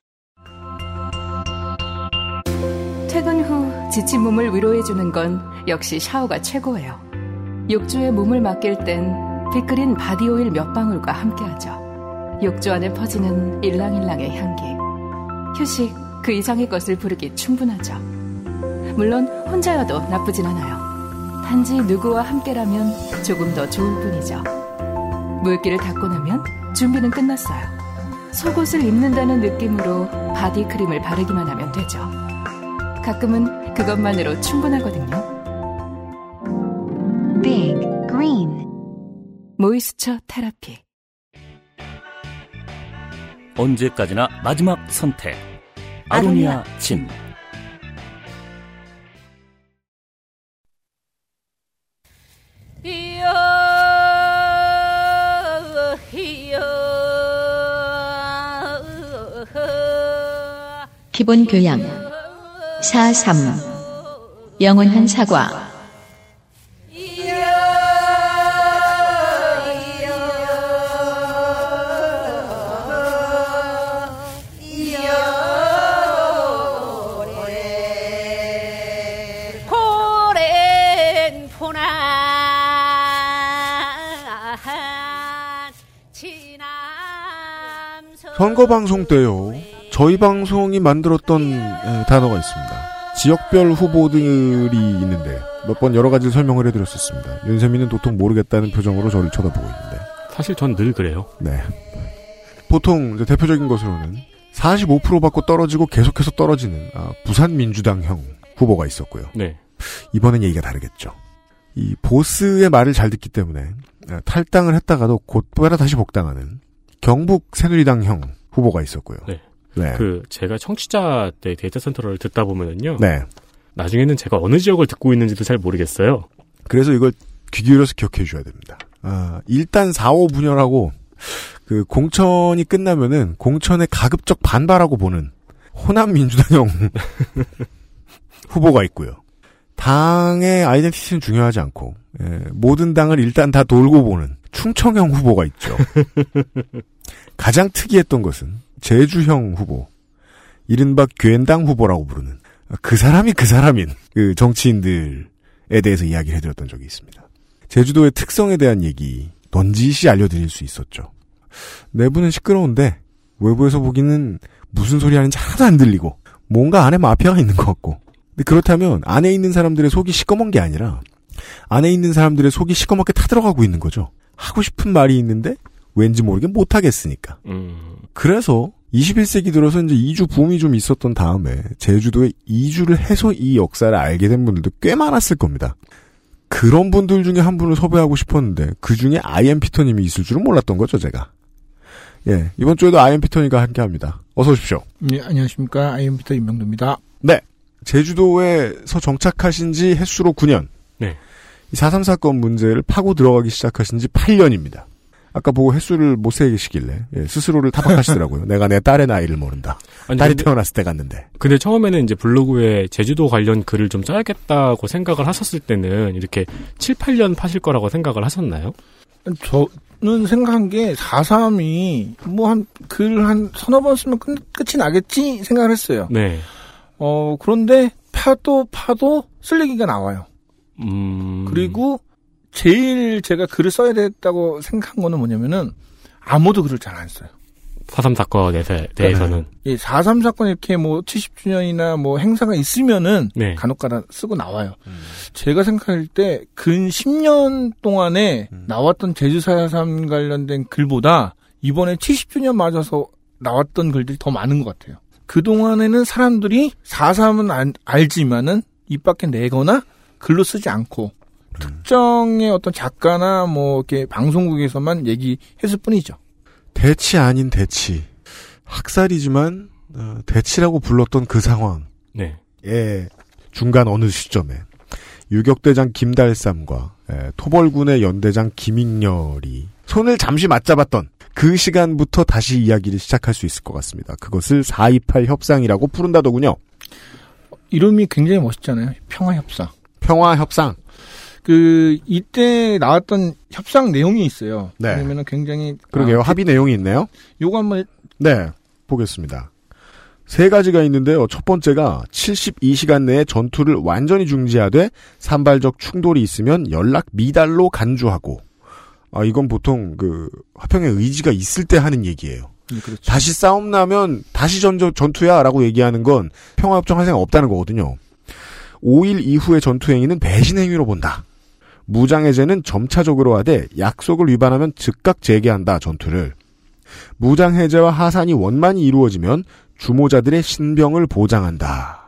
퇴근 후 지친 몸을 위로해주는 건 역시 샤워가 최고예요. 욕조에 몸을 맡길 땐 빅그린 body oil 몇 방울과 함께하죠. 욕조 안에 퍼지는 일랑일랑의 향기. 휴식 그 이상의 것을 부르기 충분하죠. 물론 혼자여도 나쁘진 않아요. 단지 누구와 함께라면 조금 더 좋을 뿐이죠. 물기를 닦고 나면 준비는 끝났어요. 속옷을 입는다는 느낌으로 바디크림을 바르기만 하면 되죠. 가끔은 그것만으로 충분하거든요. Big Green 모이스처 테라피 언제까지나 마지막 선택. 아로니아 진. 기본 교양. 4.3 영원한 사과 선거 방송 때요. 저희 방송이 만들었던 에, 단어가 있습니다. 지역별 후보들이 있는데 몇 번 여러 가지 설명을 해드렸었습니다. 윤세민은 도통 모르겠다는 표정으로 저를 쳐다보고 있는데. 사실 전 늘 그래요. 네. 보통 대표적인 것으로는 45% 받고 떨어지고 계속해서 떨어지는 아, 부산 민주당형 후보가 있었고요. 네. 이번엔 얘기가 다르겠죠. 이 보스의 말을 잘 듣기 때문에 아, 탈당을 했다가도 곧바로 다시 복당하는 경북 새누리당형 후보가 있었고요. 네. 네. 그 제가 청취자 때 데이터 센터를 듣다 보면은요. 네. 나중에는 제가 어느 지역을 듣고 있는지도 잘 모르겠어요. 그래서 이걸 귀 기울여서 기억해 주셔야 됩니다. 아, 일단 4, 5 분열하고 그 공천이 끝나면은 공천에 가급적 반발하고 보는 호남 민주당형 후보가 있고요. 당의 아이덴티티는 중요하지 않고 예, 모든 당을 일단 다 돌고 보는 충청형 후보가 있죠. 가장 특이했던 것은 제주형 후보, 이른바 괜당 후보라고 부르는 그 사람이 그 사람인 그 정치인들에 대해서 이야기를 해드렸던 적이 있습니다. 제주도의 특성에 대한 얘기 넌지시 알려드릴 수 있었죠. 내부는 시끄러운데 외부에서 보기는 무슨 소리 하는지 하나도 안 들리고 뭔가 안에 마피아가 있는 것 같고 근데 그렇다면 안에 있는 사람들의 속이 시꺼먼 게 아니라 안에 있는 사람들의 속이 시꺼멓게 타들어가고 있는 거죠. 하고 싶은 말이 있는데 왠지 모르게 못하겠으니까. 음. 그래서 21세기 들어서 이제 이주 붐이 좀 있었던 다음에 제주도에 이주를 해서 이 역사를 알게 된 분들도 꽤 많았을 겁니다. 그런 분들 중에 한 분을 섭외하고 싶었는데 그 중에 아이엠 피터님이 있을 줄은 몰랐던 거죠, 제가. 예, 이번 주에도 아이엠 피터님과 함께합니다. 어서 오십시오. 네, 안녕하십니까. 아이엠 피터 임명도입니다. 네. 제주도에서 정착하신 지 햇수로 9년. 네. 이4.3 사건 문제를 파고 들어가기 시작하신 지 8년입니다. 아까 보고 횟수를 못 세시길래 예, 스스로를 타박하시더라고요. 내가 내 딸의 나이를 모른다. 아니, 딸이 근데- 태어났을 때 갔는데. 근데 처음에는 이제 블로그에 제주도 관련 글을 좀 써야겠다고 생각을 하셨을 때는 이렇게 7, 8년 파실 거라고 생각을 하셨나요? 저는 생각한 게 4.3이 뭐 한 글 한 서너 번 쓰면 끝, 끝이 나겠지 생각을 했어요. 네. 어 그런데 파도 파도 쓸 얘기가 나와요. 음. 그리고 제일 제가 글을 써야 됐다고 생각한 거는 뭐냐면은 아무도 글을 잘 안 써요. 4.3 사건에 대- 대해서는. 예, 4.3 사건 이렇게 뭐 70주년이나 뭐 행사가 있으면은 네. 간혹 가다 쓰고 나와요. 제가 생각할 때 근 10년 동안에 나왔던 제주 4.3 관련된 글보다 이번에 70주년 맞아서 나왔던 글들이 더 많은 것 같아요. 그동안에는 사람들이 4.3은 안- 알지만은 입 밖에 내거나 글로 쓰지 않고 특정의 어떤 작가나 뭐 이렇게 방송국에서만 얘기했을 뿐이죠. 대치 아닌 대치. 학살이지만 어, 대치라고 불렀던 그 상황. 네. 예, 중간 어느 시점에 유격대장 김달삼과 예, 토벌군의 연대장 김익렬이 손을 잠시 맞잡았던 그 시간부터 다시 이야기를 시작할 수 있을 것 같습니다. 그것을 428 협상이라고 부른다더군요. 이름이 굉장히 멋있잖아요. 평화협상. 평화 협상. 그 이때 나왔던 협상 내용이 있어요. 네. 왜냐면은 굉장히 그러게요. 아, 합의 내용이 있네요. 요거 한번 네, 보겠습니다. 세 가지가 있는데요. 첫 번째가 72시간 내에 전투를 완전히 중지하되 산발적 충돌이 있으면 연락 미달로 간주하고 아 이건 보통 그 화평의 의지가 있을 때 하는 얘기예요. 예, 그렇죠. 다시 싸움 나면 다시 전저, 전투야라고 얘기하는 건 평화협정 할 생각 없다는 거거든요. 5일 이후의 전투 행위는 배신 행위로 본다. 무장해제는 점차적으로 하되 약속을 위반하면 즉각 재개한다 전투를. 무장해제와 하산이 원만히 이루어지면 주모자들의 신병을 보장한다.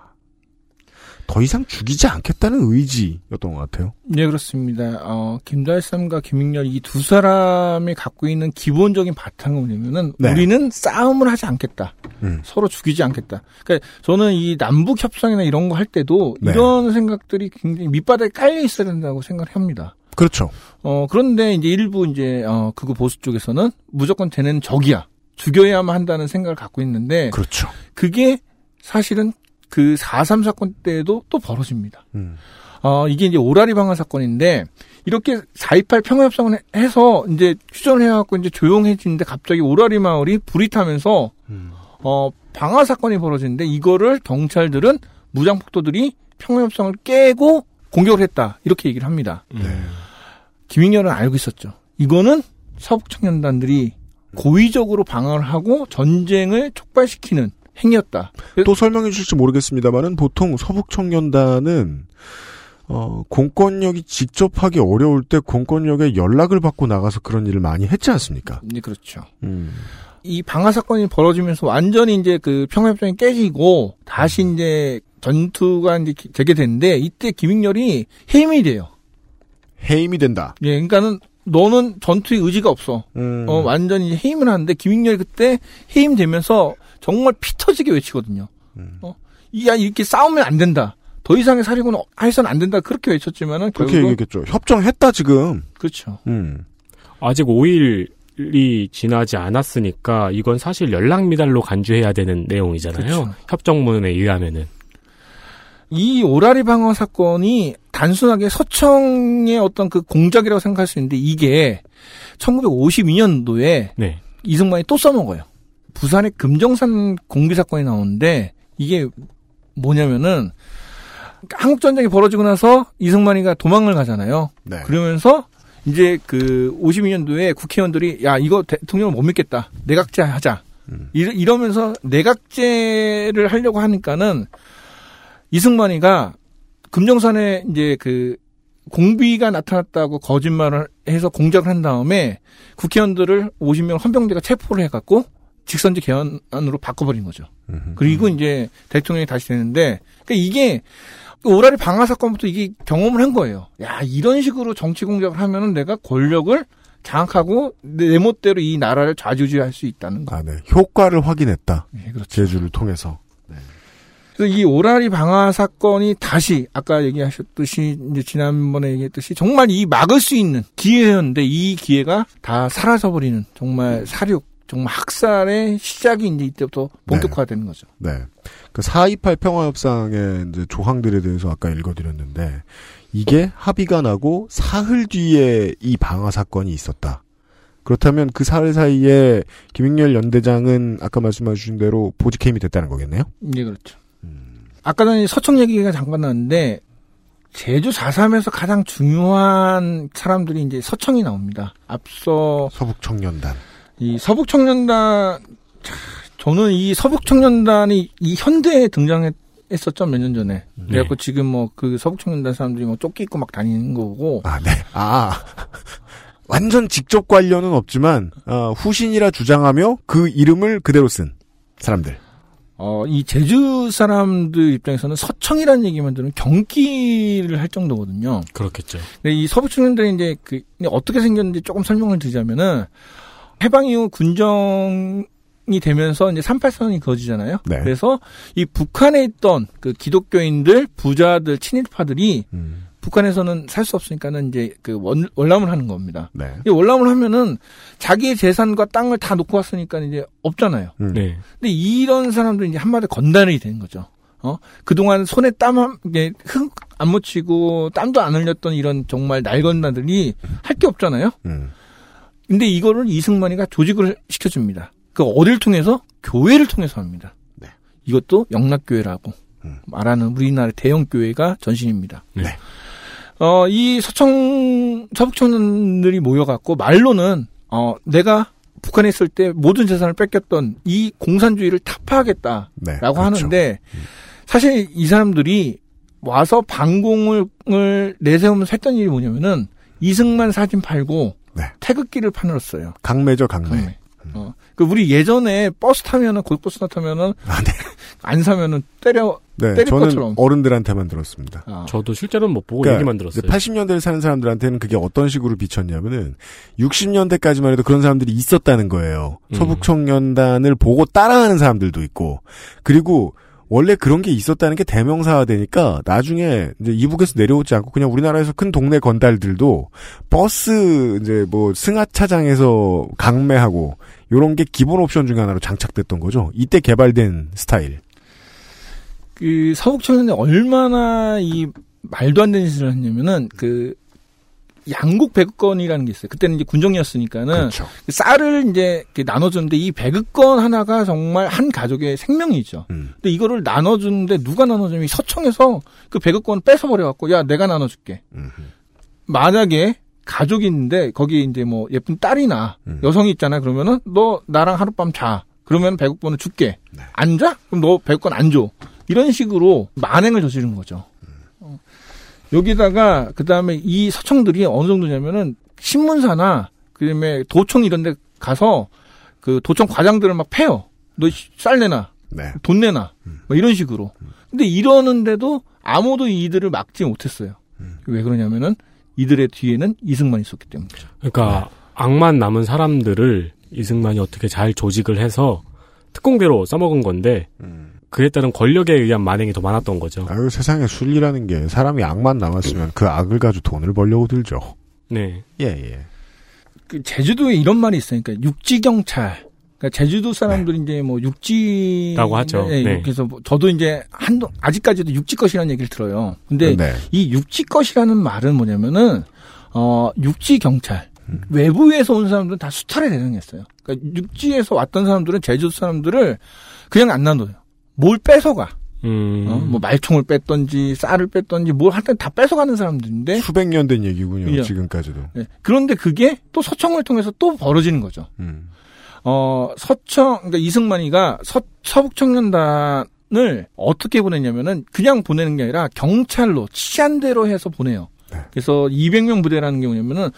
더 이상 죽이지 않겠다는 의지였던 것 같아요. 네 그렇습니다. 어, 김달삼과 김익렬 이 두 사람이 갖고 있는 기본적인 바탕은 뭐냐면은 네. 우리는 싸움을 하지 않겠다. 음. 서로 죽이지 않겠다. 그러니까 저는 이 남북 협상이나 이런 거 할 때도 네. 이런 생각들이 굉장히 밑바닥에 깔려 있어야 된다고 생각합니다. 그렇죠. 어, 그런데 이제 일부 이제, 어, 그거 보수 쪽에서는 무조건 쟤는 적이야. 죽여야만 한다는 생각을 갖고 있는데. 그렇죠. 그게 사실은 그 4.3 사건 때에도 또 벌어집니다. 음. 어, 이게 이제 오라리 방화 사건인데, 이렇게 4.28 평화협상을 해서 이제 휴전을 해갖고 이제 조용해지는데 갑자기 오라리 마을이 불이 타면서, 어, 방화 사건이 벌어지는데 이거를 경찰들은 무장폭도들이 평화협상을 깨고 공격을 했다. 이렇게 얘기를 합니다. 김익렬은 알고 있었죠. 이거는 서북 청년단들이 고의적으로 방어를 하고 전쟁을 촉발시키는 행위였다. 또 설명해 주실지 모르겠습니다만은 보통 서북 청년단은 어, 공권력이 직접 하기 어려울 때 공권력에 연락을 받고 나가서 그런 일을 많이 했지 않습니까? 네, 그렇죠. 음. 이 방화 사건이 벌어지면서 완전히 이제 그 평화협정이 깨지고 다시 이제 전투가 이제 재개됐는데 이때 김익렬이 해임이 돼요. 해임이 된다. 예, 그러니까는 너는 전투의 의지가 없어. 음. 어, 완전히 해임을 하는데 김익렬이 그때 해임되면서 정말 피 터지게 외치거든요. 음. 어, 이- 야, 이렇게 싸우면 안 된다. 더 이상의 살인은 해서는 안 된다. 그렇게 외쳤지만은 그렇게 결국은 얘기했겠죠. 협정했다 지금. 그렇죠. 음. 아직 5일이 지나지 않았으니까 이건 사실 연락 미달로 간주해야 되는 내용이잖아요. 그렇죠. 협정문에 의하면은. 이 오라리 방어 사건이 단순하게 서청의 어떤 그 공작이라고 생각할 수 있는데 이게 1952년도에 네. 이승만이 또 써먹어요. 부산의 금정산 공비 사건이 나오는데 이게 뭐냐면은 한국 전쟁이 벌어지고 나서 이승만이가 도망을 가잖아요. 네. 그러면서 이제 그 52년도에 국회의원들이 야 이거 대통령을 못 믿겠다 내각제 하자 이러, 이러면서 내각제를 하려고 하니까는 이승만이가 금정산에 이제 그 공비가 나타났다고 거짓말을 해서 공작을 한 다음에 국회의원들을 50명 헌병대가 체포를 해갖고 직선제 개헌안으로 바꿔버린 거죠. 그리고 이제 대통령이 다시 되는데 그러니까 이게 오라리 방화 사건부터 이게 경험을 한 거예요. 야 이런 식으로 정치 공작을 하면은 내가 권력을 장악하고 내, 내 멋대로 이 나라를 좌지우지할 수 있다는 거. 아, 네. 효과를 확인했다. 네, 그렇죠. 제주를 통해서. 그래서 이 오라리 방화 사건이 다시 아까 얘기하셨듯이 이제 지난번에 얘기했듯이 정말 이 막을 수 있는 기회였는데 이 기회가 다 사라져 버리는 정말 사륙 정말 학살의 시작이 이제 이때부터 본격화되는 거죠. 네. 그 428 평화협상의 이제 조항들에 대해서 아까 읽어드렸는데 이게 합의가 나고 사흘 뒤에 이 방화 사건이 있었다. 그렇다면 그 사흘 사이에 김익렬 연대장은 아까 말씀하신 대로 보직해임이 됐다는 거겠네요? 네, 그렇죠. 아까 전에 서청 얘기가 잠깐 나왔는데 제주 4.3에서 가장 중요한 사람들이 이제 서청이 나옵니다. 앞서 서북청년단. 이 서북청년단 자, 저는 이 서북청년단이 이 현대에 등장했었죠 몇 년 전에. 그래갖고 지금 뭐 그 서북청년단 사람들이 뭐 조끼 입고 막 다니는 거고. 아, 네. 아. 완전 직접 관련은 없지만 어, 후신이라 주장하며 그 이름을 그대로 쓴 사람들. 어, 이 제주 사람들 입장에서는 서청이라는 얘기만 들으면 경기를 할 정도거든요. 그렇겠죠. 근데 이 서북청년들이 이제 그 어떻게 생겼는지 조금 설명을 드리자면은 해방 이후 군정 이 되면서 이제 38선이 그어지잖아요. 네. 그래서 이 북한에 있던 그 기독교인들, 부자들, 친일파들이 북한에서는 살 수 없으니까는 이제 그 원, 월남을 하는 겁니다. 네. 이 월남을 하면은 자기의 재산과 땅을 다 놓고 왔으니까 이제 없잖아요. 네. 근데 이런 사람들이 이제 한마디 건달이 되는 거죠. 어? 그동안 손에 땀, 한, 이게 흙안 묻히고 땀도 안 흘렸던 이런 정말 날건달들이 할 게 없잖아요. 음. 근데 이거를 이승만이가 조직을 시켜줍니다. 그 어딜 통해서? 교회를 통해서 합니다. 네. 이것도 영락교회라고 말하는 우리나라 대형 교회가 전신입니다. 네. 어, 이 서청, 서북 청년들이 모여갖고 말로는, 어, 내가 북한에 있을 때 모든 재산을 뺏겼던 이 공산주의를 타파하겠다라고 네, 그렇죠. 하는데, 사실 이 사람들이 와서 반공을 을 내세우면서 했던 일이 뭐냐면은, 이승만 사진 팔고, 네. 태극기를 파늘었어요. 강매죠, 강매. 강매. 어. 그 우리 예전에 버스 타면은 고속버스 타면은 안 사면은 때려 네, 때릴 저는 것처럼. 어른들한테만 들었습니다. 아. 저도 실제로는 못 보고 그러니까 얘기만 들었어요. 80년대를 사는 사람들한테는 그게 어떤 식으로 비쳤냐면은 60년대까지만 해도 그런 사람들이 있었다는 거예요. 음. 서북청년단을 보고 따라하는 사람들도 있고 그리고 원래 그런 게 있었다는 게 대명사화 되니까 나중에 이제 이북에서 내려오지 않고 그냥 우리나라에서 큰 동네 건달들도 버스 이제 뭐 승하차장에서 강매하고 요런 게 기본 옵션 중에 하나로 장착됐던 거죠. 이때 개발된 스타일. 그 서북청년이 얼마나 이 말도 안 되는 짓을 했냐면은 그 양국 배급권이라는 게 있어요. 그때는 이제 군정이었으니까는 그렇죠. 그 쌀을 이제 이렇게 나눠주는데 이 배급권 하나가 정말 한 가족의 생명이죠. 음. 근데 이거를 나눠주는데 누가 나눠주면 이 서청에서 그 배급권 뺏어 버려갖고 야 내가 나눠줄게. 만약에 가족이 있는데 거기 이제 뭐 예쁜 딸이나 음. 여성이 있잖아 그러면은 너 나랑 하룻밤 자 그러면 배급권을 줄게 네. 안 자? 그럼 너 배급권 안 줘. 이런 식으로 만행을 저지른 거죠. 어. 여기다가 그 다음에 이 서청들이 어느 정도냐면은 신문사나 그다음에 도청 이런 데 가서 그 도청 과장들을 막 패요. 너 쌀 내놔, 네. 돈 내놔, 뭐 이런 식으로. 근데 이러는데도 아무도 이들을 막지 못했어요. 왜 그러냐면은 이들의 뒤에는 이승만이 있었기 때문이죠. 그러니까 악만 남은 사람들을 이승만이 어떻게 잘 조직을 해서 특공대로 써먹은 건데 그에 따른 권력에 의한 만행이 더 많았던 거죠. 아유, 세상에 순리라는 게 사람이 악만 남았으면 그 악을 가지고 돈을 벌려고 들죠. 네. 예, 예. 그 제주도에 이런 말이 있어요. 그러니까 육지 경찰. 그러니까 제주도 사람들이 이제 뭐 육지 라고 하죠. 네, 네. 그래서 뭐 저도 이제 한도 아직까지도 육지 것이라는 얘기를 들어요. 근데 네. 이 육지 것이라는 말은 뭐냐면은 어 육지 경찰 외부에서 온 사람들은 다 수탈에 대응했어요. 그러니까 육지에서 왔던 사람들은 제주도 사람들을 그냥 안 놔둬요. 뭘 뺏어가. 음. 어? 뭐 말총을 뺐던지 쌀을 뺐던지 뭘 하여튼 다 뺏어가는 사람들인데 수백 년 된 얘기군요, 예. 지금까지도. 네. 그런데 그게 또 서청을 통해서 또 벌어지는 거죠. 음. 어, 서청, 그러니까 이승만이가 서, 서북청년단을 어떻게 보냈냐면은 그냥 보내는 게 아니라 경찰로 치안 대로 해서 보내요. 네. 그래서 200명 부대라는 게 뭐냐면은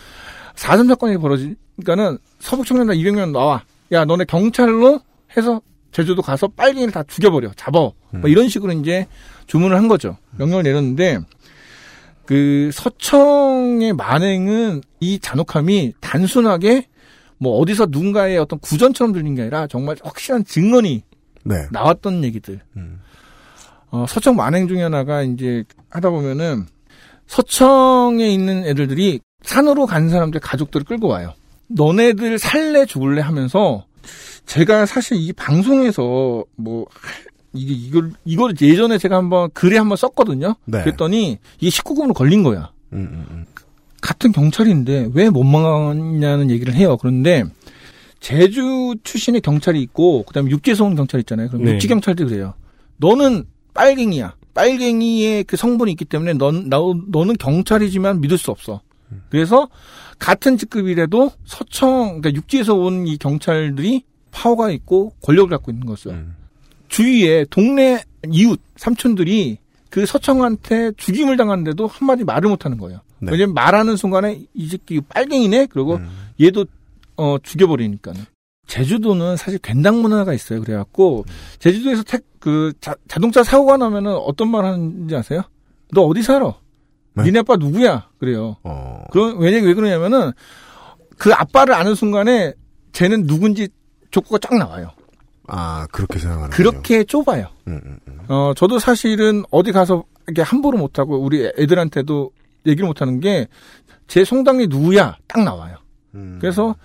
4.3 사건이 벌어지니까는 서북청년단 200명 나와. 야, 너네 경찰로 해서 제주도 가서 빨갱이를 다 죽여버려. 잡아. 음. 뭐 이런 식으로 이제 주문을 한 거죠. 명령을 내렸는데 그 서청의 만행은 이 잔혹함이 단순하게 뭐 어디서 누군가의 어떤 구전처럼 들린 게 아니라 정말 확실한 증언이 네. 나왔던 얘기들. 어, 서청 만행 중에 하나가 이제 하다 보면은 서청에 있는 애들들이 산으로 간 사람들 가족들을 끌고 와요. 너네들 살래 죽을래 하면서 제가 사실 이 방송에서 뭐 이게 이걸 이걸 예전에 제가 한번 글에 한번 썼거든요. 네. 그랬더니 이게 19금으로 걸린 거야. 음, 음, 음. 같은 경찰인데 왜 못 막았냐는 얘기를 해요. 그런데 제주 출신의 경찰이 있고 그다음에 육지에서 온 경찰 있잖아요. 그럼 네. 육지 경찰도 그래요. 너는 빨갱이야. 빨갱이의 그 성분이 있기 때문에 넌 나, 너는 경찰이지만 믿을 수 없어. 그래서 같은 직급이라도 서청 그러니까 육지에서 온 이 경찰들이 파워가 있고 권력을 갖고 있는 거죠. 주위에 동네 이웃 삼촌들이 그 서청한테 죽임을 당하는데도 한마디 말을 못하는 거예요. 네. 왜냐면 말하는 순간에 이 새끼 빨갱이네. 그리고 얘도 어 죽여버리니까는. 제주도는 사실 괜당 문화가 있어요. 그래갖고 제주도에서 택 그 자동차 사고가 나면은 어떤 말 하는지 아세요? 너 어디 살아? 니네 아빠 누구야? 그래요. 그런 왜냐 왜 그러냐면은 그 아빠를 아는 순간에 쟤는 누군지 족구가 쫙 나와요. 아 그렇게 생각하는 그렇게 좁아요. 어 저도 사실은 어디 가서 이렇게 함부로 못하고 우리 애들한테도 얘기를 못하는 게제 송당이 누구야 딱 나와요. 그래서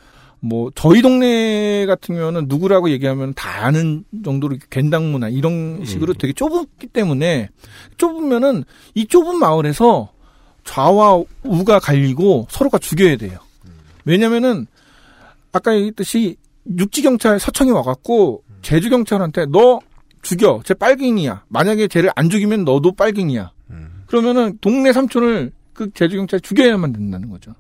뭐 저희 동네 같은 경우는 누구라고 얘기하면 다 아는 정도로 괜당 문화 이런 식으로 되게 좁기 때문에 좁으면은 이 좁은 마을에서 좌와 우가 갈리고 서로가 죽여야 돼요. 왜냐면은 아까 얘기했듯이 육지 경찰 서청이 와갖고 제주 경찰한테 너 죽여 쟤 빨갱이야. 만약에 쟤를 안 죽이면 너도 빨갱이야. 그러면은 동네 삼촌을 그 제주 경찰 죽여야만 된다는 거죠.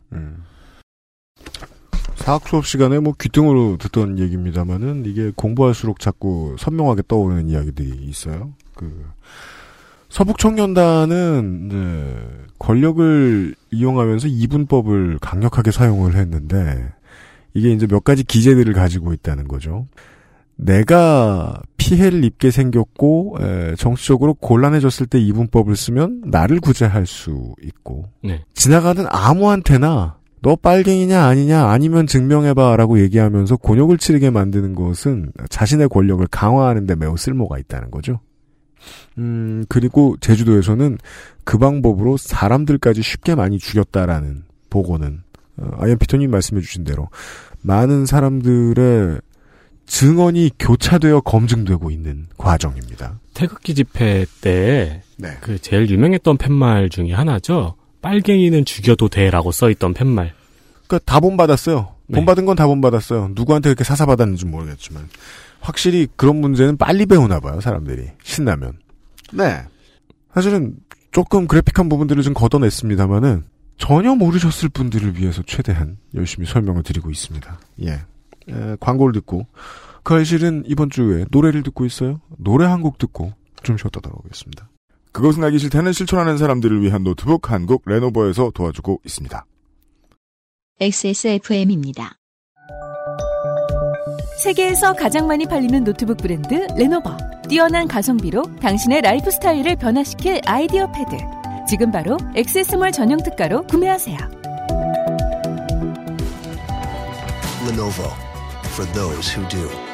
사학 수업 시간에 뭐 귀등으로 듣던 얘기입니다만은 이게 공부할수록 자꾸 선명하게 떠오르는 이야기들이 있어요. 그 서북 청년단은 네, 권력을 이용하면서 이분법을 강력하게 사용을 했는데 이게 이제 몇 가지 기재들을 가지고 있다는 거죠. 내가 피해를 입게 생겼고 에, 정치적으로 곤란해졌을 때 이분법을 쓰면 나를 구제할 수 있고 네. 지나가는 아무한테나 너 빨갱이냐 아니냐 아니면 증명해봐라고 얘기하면서 곤욕을 치르게 만드는 것은 자신의 권력을 강화하는 데 매우 쓸모가 있다는 거죠. 음, 그리고 제주도에서는 그 방법으로 사람들까지 쉽게 많이 죽였다라는 보고는 어, 아이엠피터님 말씀해 주신 대로 많은 사람들의 증언이 교차되어 검증되고 있는 과정입니다. 태극기 집회 때, 네. 그 제일 유명했던 팻말 중에 하나죠. 빨갱이는 죽여도 돼라고 써있던 팻말. 그러니까 다 본받았어요. 네. 본받은 건 다 본받았어요. 누구한테 그렇게 사사받았는지 모르겠지만 확실히 그런 문제는 빨리 배우나 봐요 사람들이 신나면. 네. 사실은 조금 그래픽한 부분들을 좀 걷어냈습니다만은 전혀 모르셨을 분들을 위해서 최대한 열심히 설명을 드리고 있습니다. 예. 에, 광고를 듣고 그 알실은 이번 주에 노래를 듣고 있어요. 노래 한 곡 듣고 좀 쉬었다 돌아오겠습니다. 그것은 알기 싫다는 실천하는 사람들을 위한 노트북 한국 레노버에서 도와주고 있습니다. XSFM입니다. 세계에서 가장 많이 팔리는 노트북 브랜드 레노버. 뛰어난 가성비로 당신의 라이프 스타일을 변화시킬 IdeaPad. 지금 바로 XS몰 전용 특가로 구매하세요. Lenovo for those who do.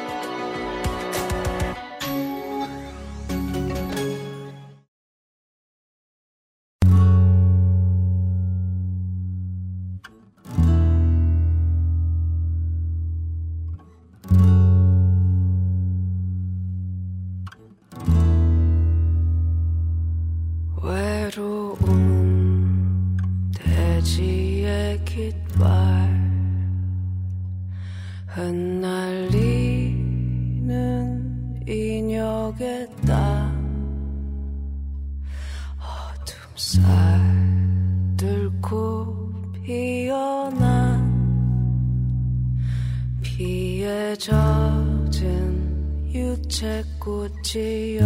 채꽃이여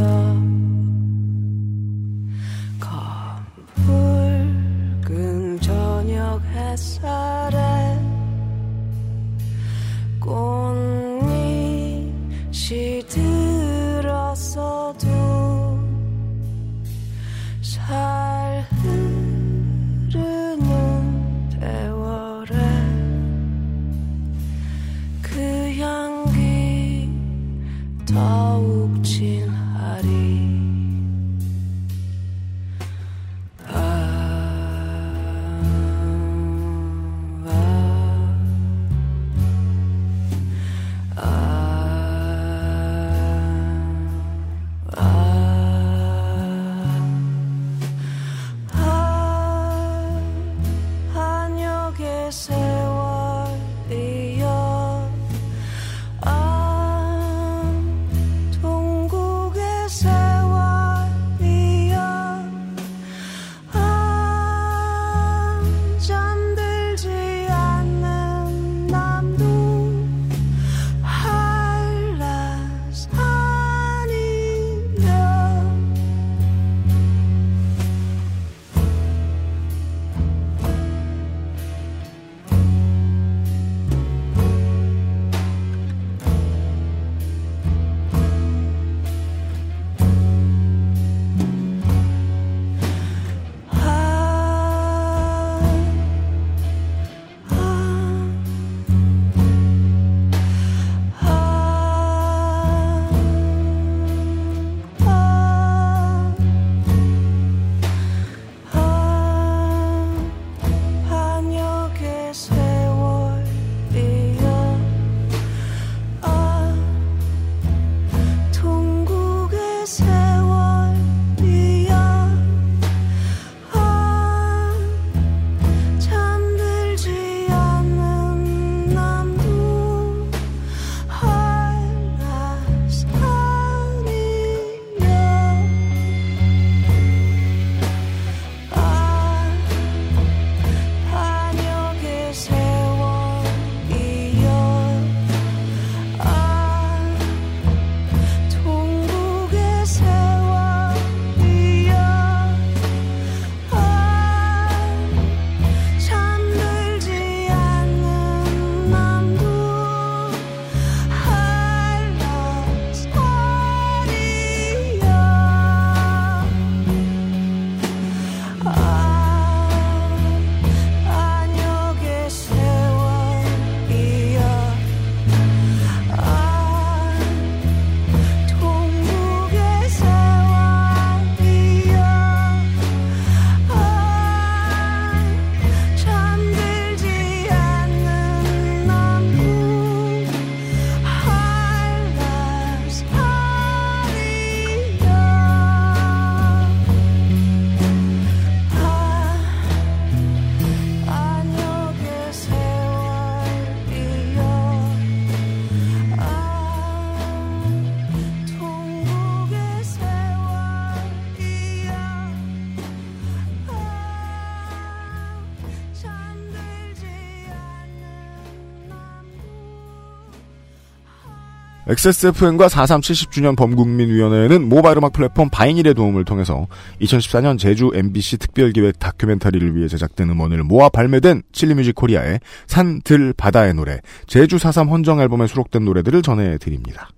XSFM과 4.3 70주년 범국민위원회는 모바일 음악 플랫폼 바이닐의 도움을 통해서 2014년 제주 MBC 특별기획 다큐멘터리를 위해 제작된 음원을 모아 발매된 칠리뮤직 코리아의 산, 들, 바다의 노래, 제주 4.3 헌정 앨범에 수록된 노래들을 전해드립니다.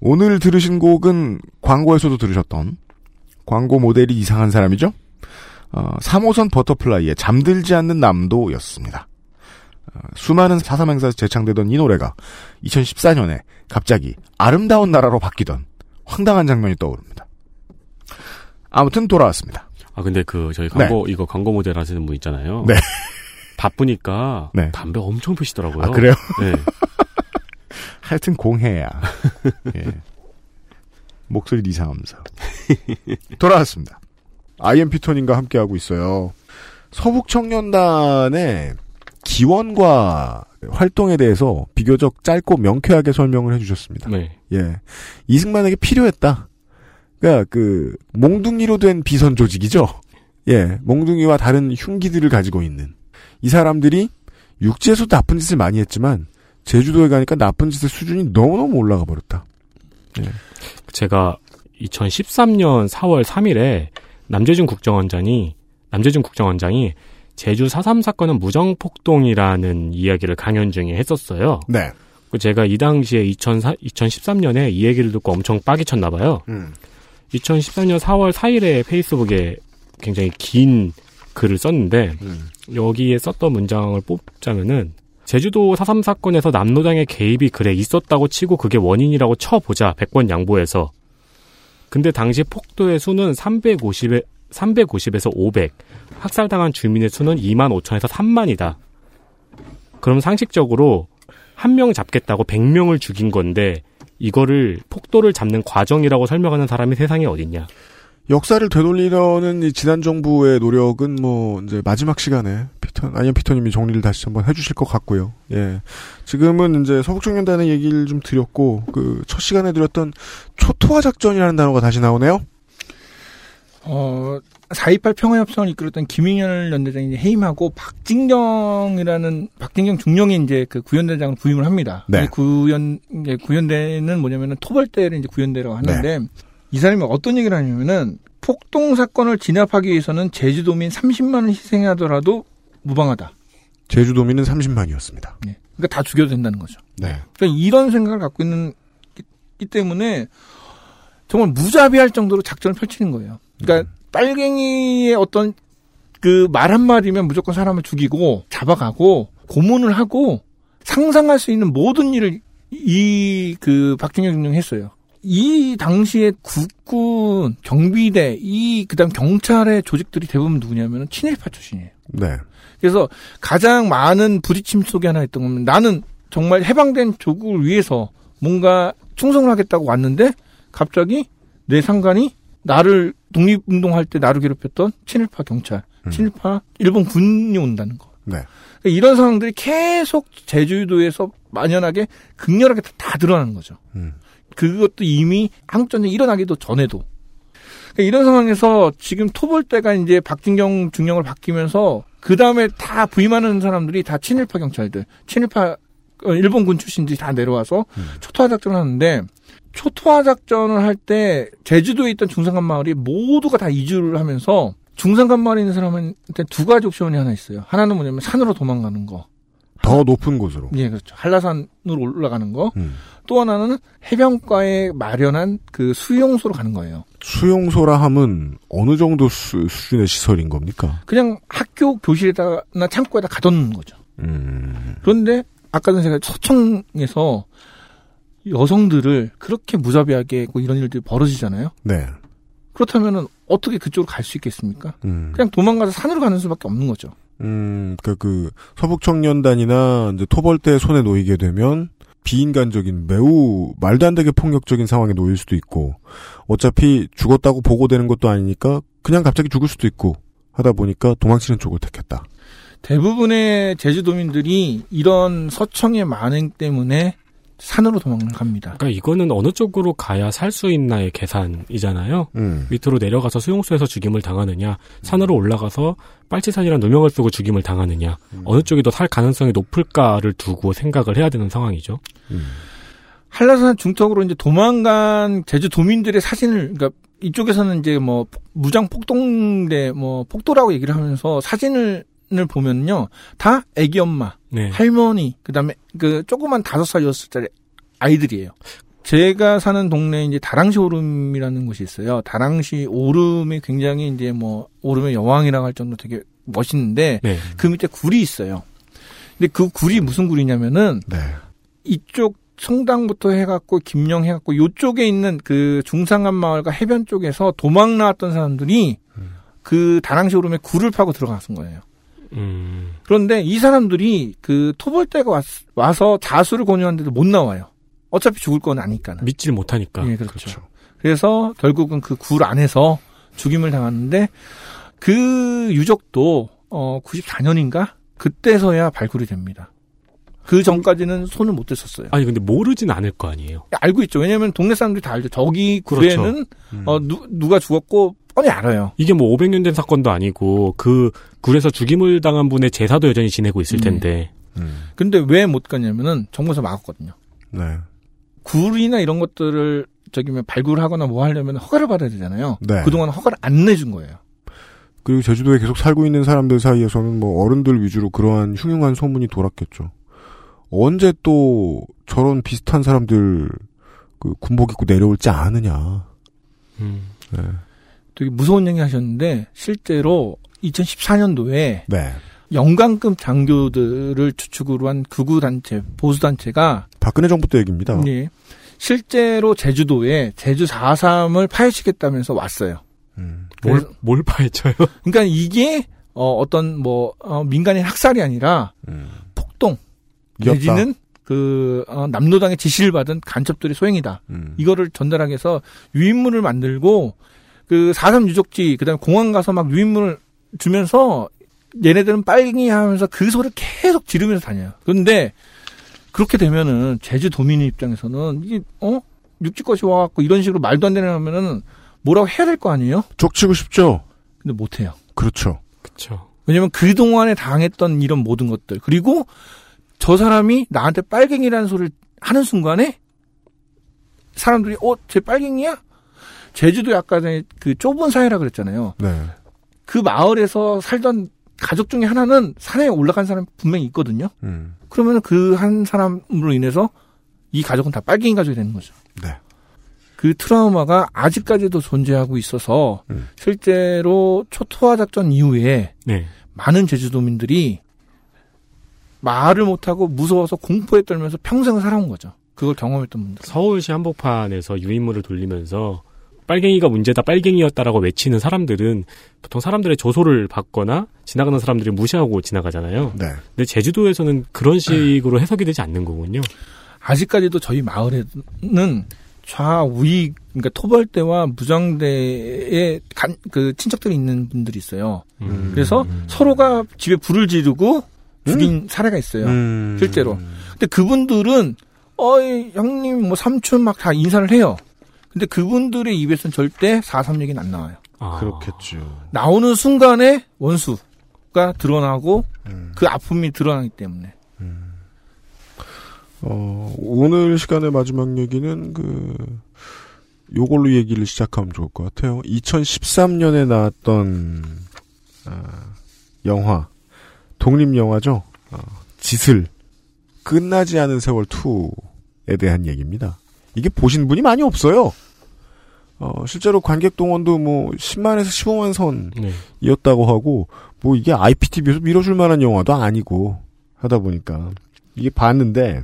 오늘 들으신 곡은 광고에서도 들으셨던 광고 모델이 이상한 사람이죠? 어, 3호선 버터플라이의 잠들지 않는 남도였습니다. 어, 수많은 사삼 행사에서 재창되던 이 노래가 2014년에 갑자기 아름다운 나라로 바뀌던 황당한 장면이 떠오릅니다. 아무튼 돌아왔습니다. 아 근데 그 저희 광고 이거 광고 모델 하시는 분 있잖아요. 네. 바쁘니까 네. 담배 엄청 피시더라고요. 아, 그래요? 네. 하여튼 공해야. 예. 목소리 이상하면서. 돌아왔습니다. 아이엠 피터님과 함께하고 있어요. 서북청년단의 기원과 활동에 대해서 비교적 짧고 명쾌하게 설명을 해주셨습니다. 네. 예. 이승만에게 필요했다. 그러니까 그 몽둥이로 된 비선 조직이죠. 예. 몽둥이와 다른 흉기들을 가지고 있는 이 사람들이 육지에서 나쁜 짓을 많이 했지만 제주도에 가니까 나쁜 짓의 수준이 너무너무 올라가 버렸다. 예. 제가 2013년 4월 3일에 남재준 국정원장이 남재준 국정원장이 제주 4.3 사건은 무정폭동이라는 이야기를 강연 중에 했었어요. 네. 그 제가 이 당시에 2004, 2013년에 이 얘기를 듣고 엄청 빡이 쳤나 봐요. 음. 2014년 4월 4일에 페이스북에 굉장히 긴 글을 썼는데 음. 여기에 썼던 문장을 뽑자면은 제주도 4.3 사건에서 남노당의 개입이 그래 있었다고 치고 그게 원인이라고 쳐보자 100번 양보해서 근데 당시 폭도의 수는 350에 350에서 500 학살당한 주민의 수는 2만 5천에서 3만이다. 그럼 상식적으로 한 명 잡겠다고 100명을 죽인 건데 이거를 폭도를 잡는 과정이라고 설명하는 사람이 세상에 어딨냐. 역사를 되돌리려는 이 지난 정부의 노력은 뭐 이제 마지막 시간에 피터 아니면 피터님이 정리를 다시 한번 해주실 것 같고요. 예, 지금은 이제 서북청년단의 얘기를 좀 드렸고 그 첫 시간에 드렸던 초토화 작전이라는 단어가 다시 나오네요. 어, 4.28 평화협상을 이끌었던 김인열 연대장이 이제 해임하고 박진경이라는 박진경 중령이 이제 그 구연대장을 부임을 합니다. 네. 이 구연 구연대는 뭐냐면은 토벌대를 이제 구연대라고 하는데 이 사람이 어떤 얘기를 하냐면은 폭동 사건을 진압하기 위해서는 제주도민 30만 원 희생하더라도 무방하다. 제주도민은 30만이었습니다. 네. 그러니까 다 죽여도 된다는 거죠. 네. 그러니까 이런 생각을 갖고 있는 이 때문에 정말 무자비할 정도로 작전을 펼치는 거예요. 그러니까 빨갱이의 어떤 그 말 한마디면 무조건 사람을 죽이고 잡아가고 고문을 하고 상상할 수 있는 모든 일을 이 그 박준영 중령이 했어요. 이 당시에 국군, 경비대, 이 그다음 경찰의 조직들이 대부분 누구냐면은 친일파 출신이에요. 네. 그래서 가장 많은 부딪힘 속에 하나 있던 겁니다. 나는 정말 해방된 조국을 위해서 뭔가 충성을 하겠다고 왔는데 갑자기 내 상관이 나를 독립운동할 때 나를 괴롭혔던 친일파 경찰, 친일파 일본 군이 온다는 거. 네. 그러니까 이런 상황들이 계속 제주도에서 만연하게 극렬하게 다, 다 드러나는 거죠. 음. 그것도 이미 한국전쟁 일어나기도 전에도. 그러니까 이런 상황에서 지금 토벌대가 이제 박진경 중령을 바뀌면서 그 다음에 다 부임하는 사람들이 다 친일파 경찰들, 친일파 어, 일본군 출신들이 다 내려와서 초토화 작전을 하는데 초토화 작전을 할 때 제주도에 있던 중산간 마을이 모두가 다 이주를 하면서 중산간 마을에 있는 사람한테 두 가지 옵션이 하나 있어요. 하나는 뭐냐면 산으로 도망가는 거. 더 높은 곳으로. 예, 그렇죠. 한라산으로 올라가는 거. 음. 또 하나는 해변가에 마련한 그 수용소로 가는 거예요. 수용소라 함은 어느 정도 수, 수준의 시설인 겁니까? 그냥 학교 교실에다나 창고에다 가둬놓는 거죠. 음. 그런데 아까 전 제가 서청에서 여성들을 그렇게 무자비하게 했고 이런 일들이 벌어지잖아요. 네. 그렇다면은 어떻게 그쪽으로 갈 수 있겠습니까? 음. 그냥 도망가서 산으로 가는 수밖에 없는 거죠. 음, 그니까 그, 서북 청년단이나 이제 토벌대 손에 놓이게 되면 비인간적인 매우 말도 안 되게 폭력적인 상황에 놓일 수도 있고, 어차피 죽었다고 보고되는 것도 아니니까 그냥 갑자기 죽을 수도 있고, 하다 보니까 도망치는 쪽을 택했다. 대부분의 제주도민들이 이런 서청의 만행 때문에 산으로 도망갑니다. 그러니까 이거는 어느 쪽으로 가야 살 수 있나의 계산이잖아요. 음. 밑으로 내려가서 수용소에서 죽임을 당하느냐, 산으로 올라가서 빨치산이란 누명을 쓰고 죽임을 당하느냐, 어느 쪽이 더 살 가능성이 높을까를 두고 생각을 해야 되는 상황이죠. 음. 한라산 중턱으로 이제 도망간 제주 도민들의 사진을 그러니까 이쪽에서는 이제 뭐 무장 폭동대 뭐 폭도라고 얘기를 하면서 사진을 을 보면요 다 애기 엄마 네. 할머니 그다음에 그 조그만 다섯 살 여섯 살짜리 아이들이에요. 제가 사는 동네에 이제 다랑시 오름이라는 곳이 있어요. 다랑시 오름이 굉장히 이제 뭐 오름의 여왕이라고 할 정도 되게 멋있는데 네. 그 밑에 굴이 있어요. 근데 그 굴이 무슨 굴이냐면은 네. 이쪽 성당부터 해갖고 김영 해갖고 요쪽에 있는 그 중상한 마을과 해변 쪽에서 도망 나왔던 사람들이 그 다랑시 오름에 굴을 파고 들어갔은 거예요. 음. 그런데 이 사람들이 그 토벌대가 왔, 와서 자수를 권유하는데도 못 나와요. 어차피 죽을 건 아니까는. 믿질 못하니까. 예, 그렇죠. 그래서 결국은 그 굴 안에서 죽임을 당하는데 그 유족도 어 94년인가 그때서야 발굴이 됩니다. 그 전까지는 손을 못 댔었어요. 아니 근데 모르진 않을 거 아니에요. 알고 있죠. 왜냐하면 동네 사람들이 다 알죠. 저기 그렇죠. 굴에는 어, 누, 누가 죽었고 뻔히 알아요. 이게 뭐 500년 된 사건도 아니고 그 굴에서 죽임을 당한 분의 제사도 여전히 지내고 있을 텐데. 근데 왜 못 가냐면은 정부에서 막았거든요. 네. 굴이나 이런 것들을 저기 뭐 발굴하거나 뭐 하려면 허가를 받아야 되잖아요. 네. 그동안 허가를 안 내준 거예요. 그리고 제주도에 계속 살고 있는 사람들 사이에서는 뭐 어른들 위주로 그러한 흉흉한 소문이 돌았겠죠. 언제 또 저런 비슷한 사람들 그 군복 입고 내려올지 아느냐. 음. 네. 되게 무서운 얘기 하셨는데 실제로 2014년도에 네. 영광급 장교들을 주축으로 한 극우 단체 보수 단체가 박근혜 정부 때 얘기입니다. 예, 실제로 제주도에 제주 4.3을 파헤치겠다면서 왔어요. 뭘, 그래서- 뭘 파헤쳐요? 그러니까 이게 어, 어떤 뭐 어, 민간인 학살이 아니라 폭동 위협다. 내지는 그 어, 남노당의 지시를 받은 간첩들의 소행이다. 음. 이거를 전달하기 위해서 유인물을 만들고 그 4.3 유적지 그다음에 공항 가서 막 유인물을 주면서 얘네들은 빨갱이 하면서 그 소리를 계속 지르면서 다녀요. 그런데 그렇게 되면은 제주 도민 입장에서는 이게 어 육지것이 와갖고 이런 식으로 말도 안 되는 하면은 뭐라고 해야 될 거 아니에요? 족치고 싶죠. 근데 못 해요. 그렇죠. 그렇죠. 왜냐면 그 동안에 당했던 이런 모든 것들 그리고 저 사람이 나한테 빨갱이라는 소리를 하는 순간에 사람들이 어, 쟤 빨갱이야? 제주도 전에 그 좁은 사회라 그랬잖아요. 네. 그 마을에서 살던 가족 중에 하나는 산에 올라간 사람 분명히 있거든요. 음. 그러면 그 한 사람으로 인해서 이 가족은 다 빨갱이 가족이 되는 거죠. 네. 그 트라우마가 아직까지도 존재하고 있어서 음. 실제로 초토화 작전 이후에 네. 많은 제주도민들이 말을 못하고 무서워서 공포에 떨면서 평생을 살아온 거죠. 그걸 경험했던 분들. 서울시 한복판에서 유인물을 돌리면서 빨갱이가 문제다, 빨갱이였다라고 외치는 사람들은 보통 사람들의 조소를 받거나 지나가는 사람들이 무시하고 지나가잖아요. 네. 근데 제주도에서는 그런 식으로 해석이 되지 않는 거군요. 아직까지도 저희 마을에는 좌우위 그러니까 토벌대와 무장대에 간, 그 친척들이 있는 분들이 있어요. 음. 그래서 서로가 집에 불을 지르고 죽인 사례가 있어요. 음. 실제로. 근데 그분들은 어이 형님 뭐 삼촌 막 다 인사를 해요. 근데 그분들의 입에서는 절대 4.3 얘기는 안 나와요. 아. 그렇겠죠. 나오는 순간에 원수가 드러나고 음. 그 아픔이 드러나기 때문에. 어, 오늘 시간의 마지막 얘기는 그 요걸로 얘기를 시작하면 좋을 것 같아요. 2013년에 나왔던 아, 영화 독립 영화죠. 어, 짓을 끝나지 않은 세월 2에 대한 얘기입니다. 이게 보신 분이 많이 없어요. 어, 실제로 관객 동원도 뭐 10만에서 15만 선이었다고 하고 뭐 이게 IPTV에서 밀어줄 만한 영화도 아니고 하다 보니까 이게 봤는데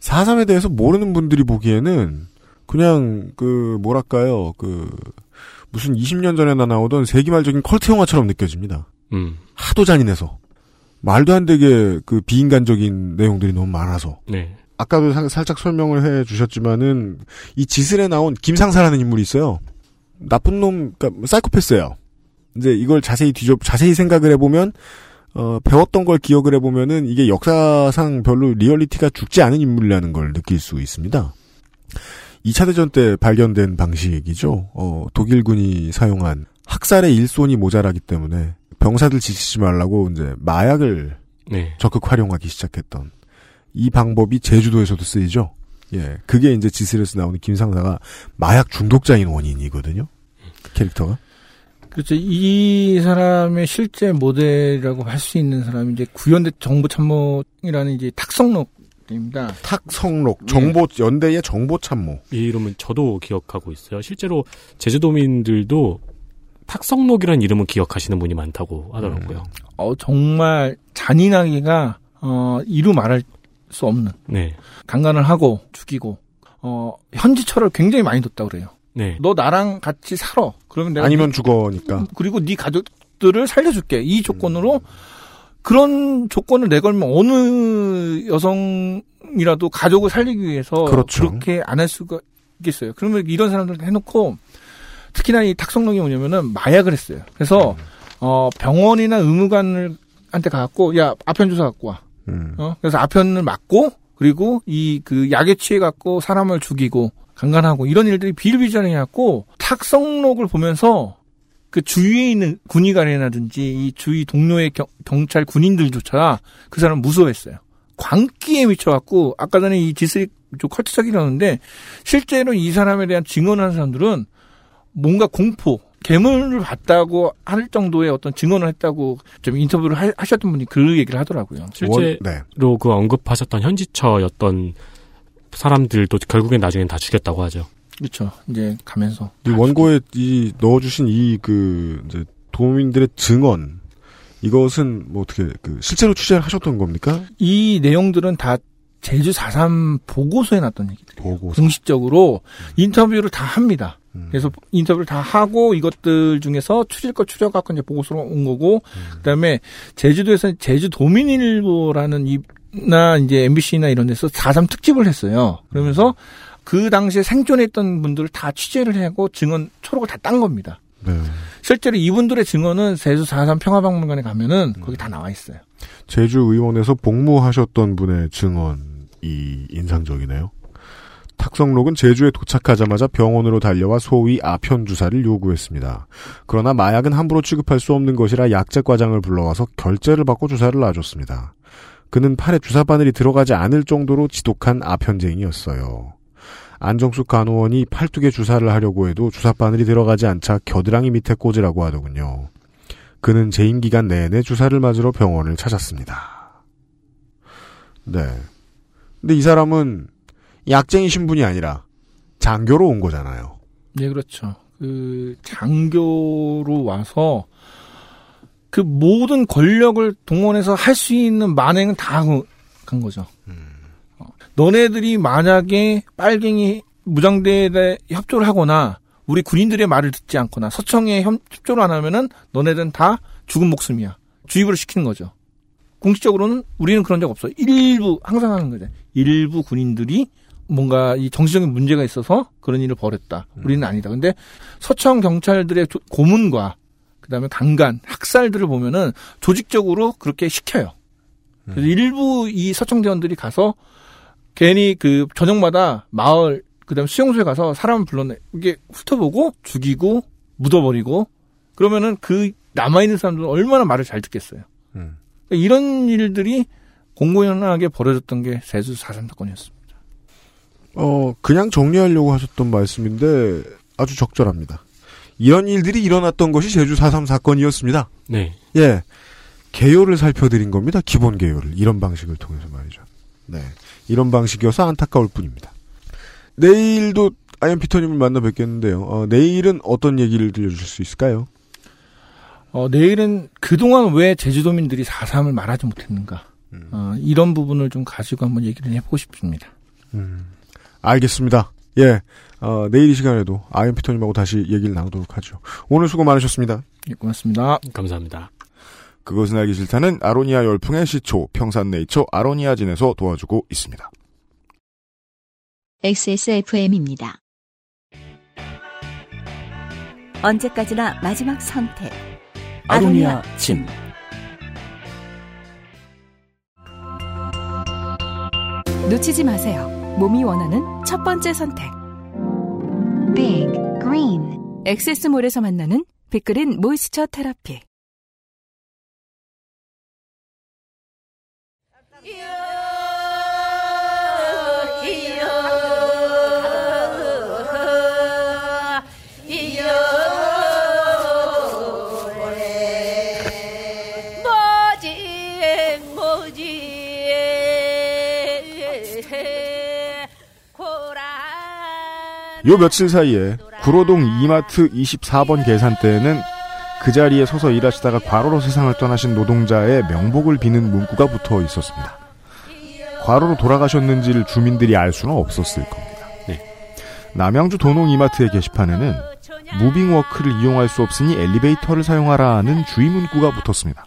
4.3에 대해서 모르는 분들이 보기에는 그냥 그 뭐랄까요 그 무슨 20년 전에나 나오던 세기말적인 컬트 영화처럼 느껴집니다. 음. 하도 잔인해서 말도 안 되게 그 비인간적인 내용들이 너무 많아서 네. 아까도 사- 살짝 설명을 해 주셨지만은 이 지슬에 나온 김상사라는 인물이 있어요. 나쁜 놈, 그러니까 사이코패스예요. 이제 이걸 자세히 뒤져 자세히 생각을 해보면 어, 배웠던 걸 기억을 해보면은 이게 역사상 별로 리얼리티가 죽지 않은 인물이라는 걸 느낄 수 있습니다. 2차 대전 때 발견된 방식이죠. 어, 독일군이 사용한 학살의 일손이 모자라기 때문에 병사들 지치지 말라고 이제 마약을 네. 적극 활용하기 시작했던 이 방법이 제주도에서도 쓰이죠. 예, 그게 이제 지슬에서 나오는 김상사가 마약 중독자인 원인이거든요. 그 캐릭터가. 그렇죠. 이 사람의 실제 모델이라고 할 수 있는 사람이 이제 구현대 정보 참모이라는 이제 탁성록입니다. 탁성록 정보 연대의 정보 참모. 이 이름은 저도 기억하고 있어요. 실제로 제주도민들도 탁성록이라는 이름은 기억하시는 분이 많다고 하더라고요. 어, 정말 잔인하기가, 어, 이루 말할 수 없는. 네. 강간을 하고 죽이고, 어, 현지철을 굉장히 많이 뒀다 그래요. 네. 너 나랑 같이 살아. 그러면 내가 아니면 네- 죽어니까. 그리고 네 가족들을 살려줄게. 이 조건으로 그런 조건을 내걸면 어느 여성이라도 가족을 살리기 위해서 그렇죠. 렇게 안 할 수가 있겠어요. 그러면 이런 사람들 해놓고 특히나 이 탁성록이 뭐냐면은 마약을 했어요. 그래서 어 병원이나 의무관을 한테 가갖고 야 아편 주사 갖고 와. 음. 어 그래서 아편을 맞고 그리고 이 그 약에 취해 갖고 사람을 죽이고 강간하고 이런 일들이 비일비재해갖고 탁성록을 보면서 그 주위에 있는 군의관이라든지 이 주위 동료의 경, 경찰 군인들조차 그 사람 무서워했어요. 광기에 미쳐갖고 아까 전에 이 지스리 좀 컬트적이라는데 실제로 이 사람에 대한 증언하는 사람들은 뭔가 공포, 괴물을 봤다고 할 정도의 어떤 증언을 했다고 좀 인터뷰를 하, 하셨던 분이 그 얘기를 하더라고요. 실제로 네. 그 언급하셨던 현지처였던 사람들도 결국엔 나중엔 다 죽였다고 하죠. 그렇죠. 이제 가면서 이 원고에 이 넣어주신 이 그 이제 도민들의 증언 이것은 뭐 어떻게 그 실제로 취재를 하셨던 겁니까? 이 내용들은 다 제주 4.3 보고서에 났던 얘기들이에요. 보고서. 공식적으로 인터뷰를 다 합니다. 음. 그래서 인터뷰를 다 하고 이것들 중에서 추릴 거 추려갖고 이제 보고서로 온 거고, 그 다음에 제주도에서 제주도민일보라는 이나 이제 MBC나 이런 데서 4.3 특집을 했어요. 그러면서 그 당시에 생존했던 분들을 다 취재를 하고 증언 초록을 다 딴 겁니다. 네. 실제로 이분들의 증언은 제주 4.3 평화박물관에 가면은 거기 다 나와 있어요. 제주 의원에서 복무하셨던 분의 증언이 인상적이네요. 탁성록은 제주에 도착하자마자 병원으로 달려와 소위 아편 주사를 요구했습니다. 그러나 마약은 함부로 취급할 수 없는 것이라 약재 과장을 불러와서 결제를 받고 주사를 놔줬습니다. 그는 팔에 주사 바늘이 들어가지 않을 정도로 지독한 아편쟁이였어요. 안정숙 간호원이 팔뚝에 주사를 하려고 해도 주사 바늘이 들어가지 않자 겨드랑이 밑에 꽂으라고 하더군요. 그는 재임 기간 내내 주사를 맞으러 병원을 찾았습니다. 네. 근데 이 사람은 약쟁이 신분이 아니라 장교로 온 거잖아요. 네, 그렇죠. 그 장교로 와서 그 모든 권력을 동원해서 할 수 있는 만행은 다 간 거죠. 어, 너네들이 만약에 빨갱이 무장대에 협조를 하거나 우리 군인들의 말을 듣지 않거나 서청에 협- 협조를 안 하면은 너네들은 다 죽은 목숨이야. 주입을 시키는 거죠. 공식적으로는 우리는 그런 적 없어요. 일부 항상 하는 거죠. 일부 군인들이 뭔가 이 정치적인 문제가 있어서 그런 일을 벌였다. 우리는 아니다. 근데 서청 경찰들의 조- 고문과 그다음에 강간, 학살들을 보면은 조직적으로 그렇게 시켜요. 그래서 일부 이 서청 대원들이 가서 괜히 그 저녁마다 마을 그다음 에 수용소에 가서 사람을 불러내 이게 훑어보고 죽이고 묻어버리고 그러면은 그 남아 있는 사람들은 얼마나 말을 잘 듣겠어요. 음. 그러니까 이런 일들이 공공연하게 벌어졌던 게 세수 4.3 사건이었습니다. 어, 그냥 정리하려고 하셨던 말씀인데 아주 적절합니다. 이런 일들이 일어났던 것이 제주 4.3 사건이었습니다. 네. 예. 개요를 살펴드린 겁니다. 기본 개요를. 이런 방식을 통해서 말이죠. 네. 이런 방식이어서 안타까울 뿐입니다. 내일도 아이언 피터님을 만나 뵙겠는데요. 어, 내일은 어떤 얘기를 들려주실 수 있을까요? 어, 내일은 그동안 왜 제주도민들이 4.3을 말하지 못했는가. 어, 이런 부분을 좀 가지고 한번 얘기를 해보고 싶습니다. 음, 알겠습니다. 예. 어, 내일 이 시간에도 아이언 피터님하고 다시 얘기를 나누도록 하죠. 오늘 수고 많으셨습니다. 예, 고맙습니다. 감사합니다. 그것은 알기 싫다는 아로니아 열풍의 시초 평산네이처 아로니아진에서 도와주고 있습니다. XSFM입니다. 언제까지나 마지막 선택. 아로니아 진. 놓치지 마세요. 몸이 원하는 첫 번째 선택. Big Green 엑세스몰에서 만나는 빅그린 모이스처 테라피. 요 며칠 사이에 구로동 이마트 24번 계산대에는 그 자리에 서서 일하시다가 과로로 세상을 떠나신 노동자의 명복을 비는 문구가 붙어 있었습니다. 과로로 돌아가셨는지를 주민들이 알 수는 없었을 겁니다. 남양주 도농 이마트의 게시판에는 무빙워크를 이용할 수 없으니 엘리베이터를 사용하라는 주의 문구가 붙었습니다.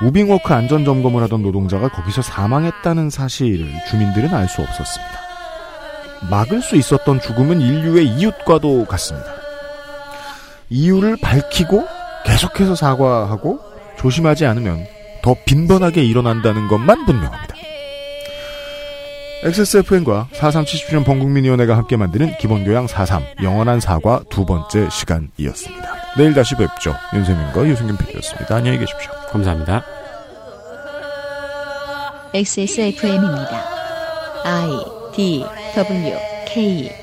무빙워크 안전 점검을 하던 노동자가 거기서 사망했다는 사실을 주민들은 알 수 없었습니다. 막을 수 있었던 죽음은 인류의 이웃과도 같습니다. 이유를 밝히고 계속해서 사과하고 조심하지 않으면 더 빈번하게 일어난다는 것만 분명합니다. XSFN과 4370주년 범국민위원회가 함께 만드는 기본교양 43 영원한 사과 두 번째 시간이었습니다. 내일 다시 뵙죠. 윤세민과 유승균 PD였습니다. 안녕히 계십시오. 감사합니다. XSFM입니다. I D W K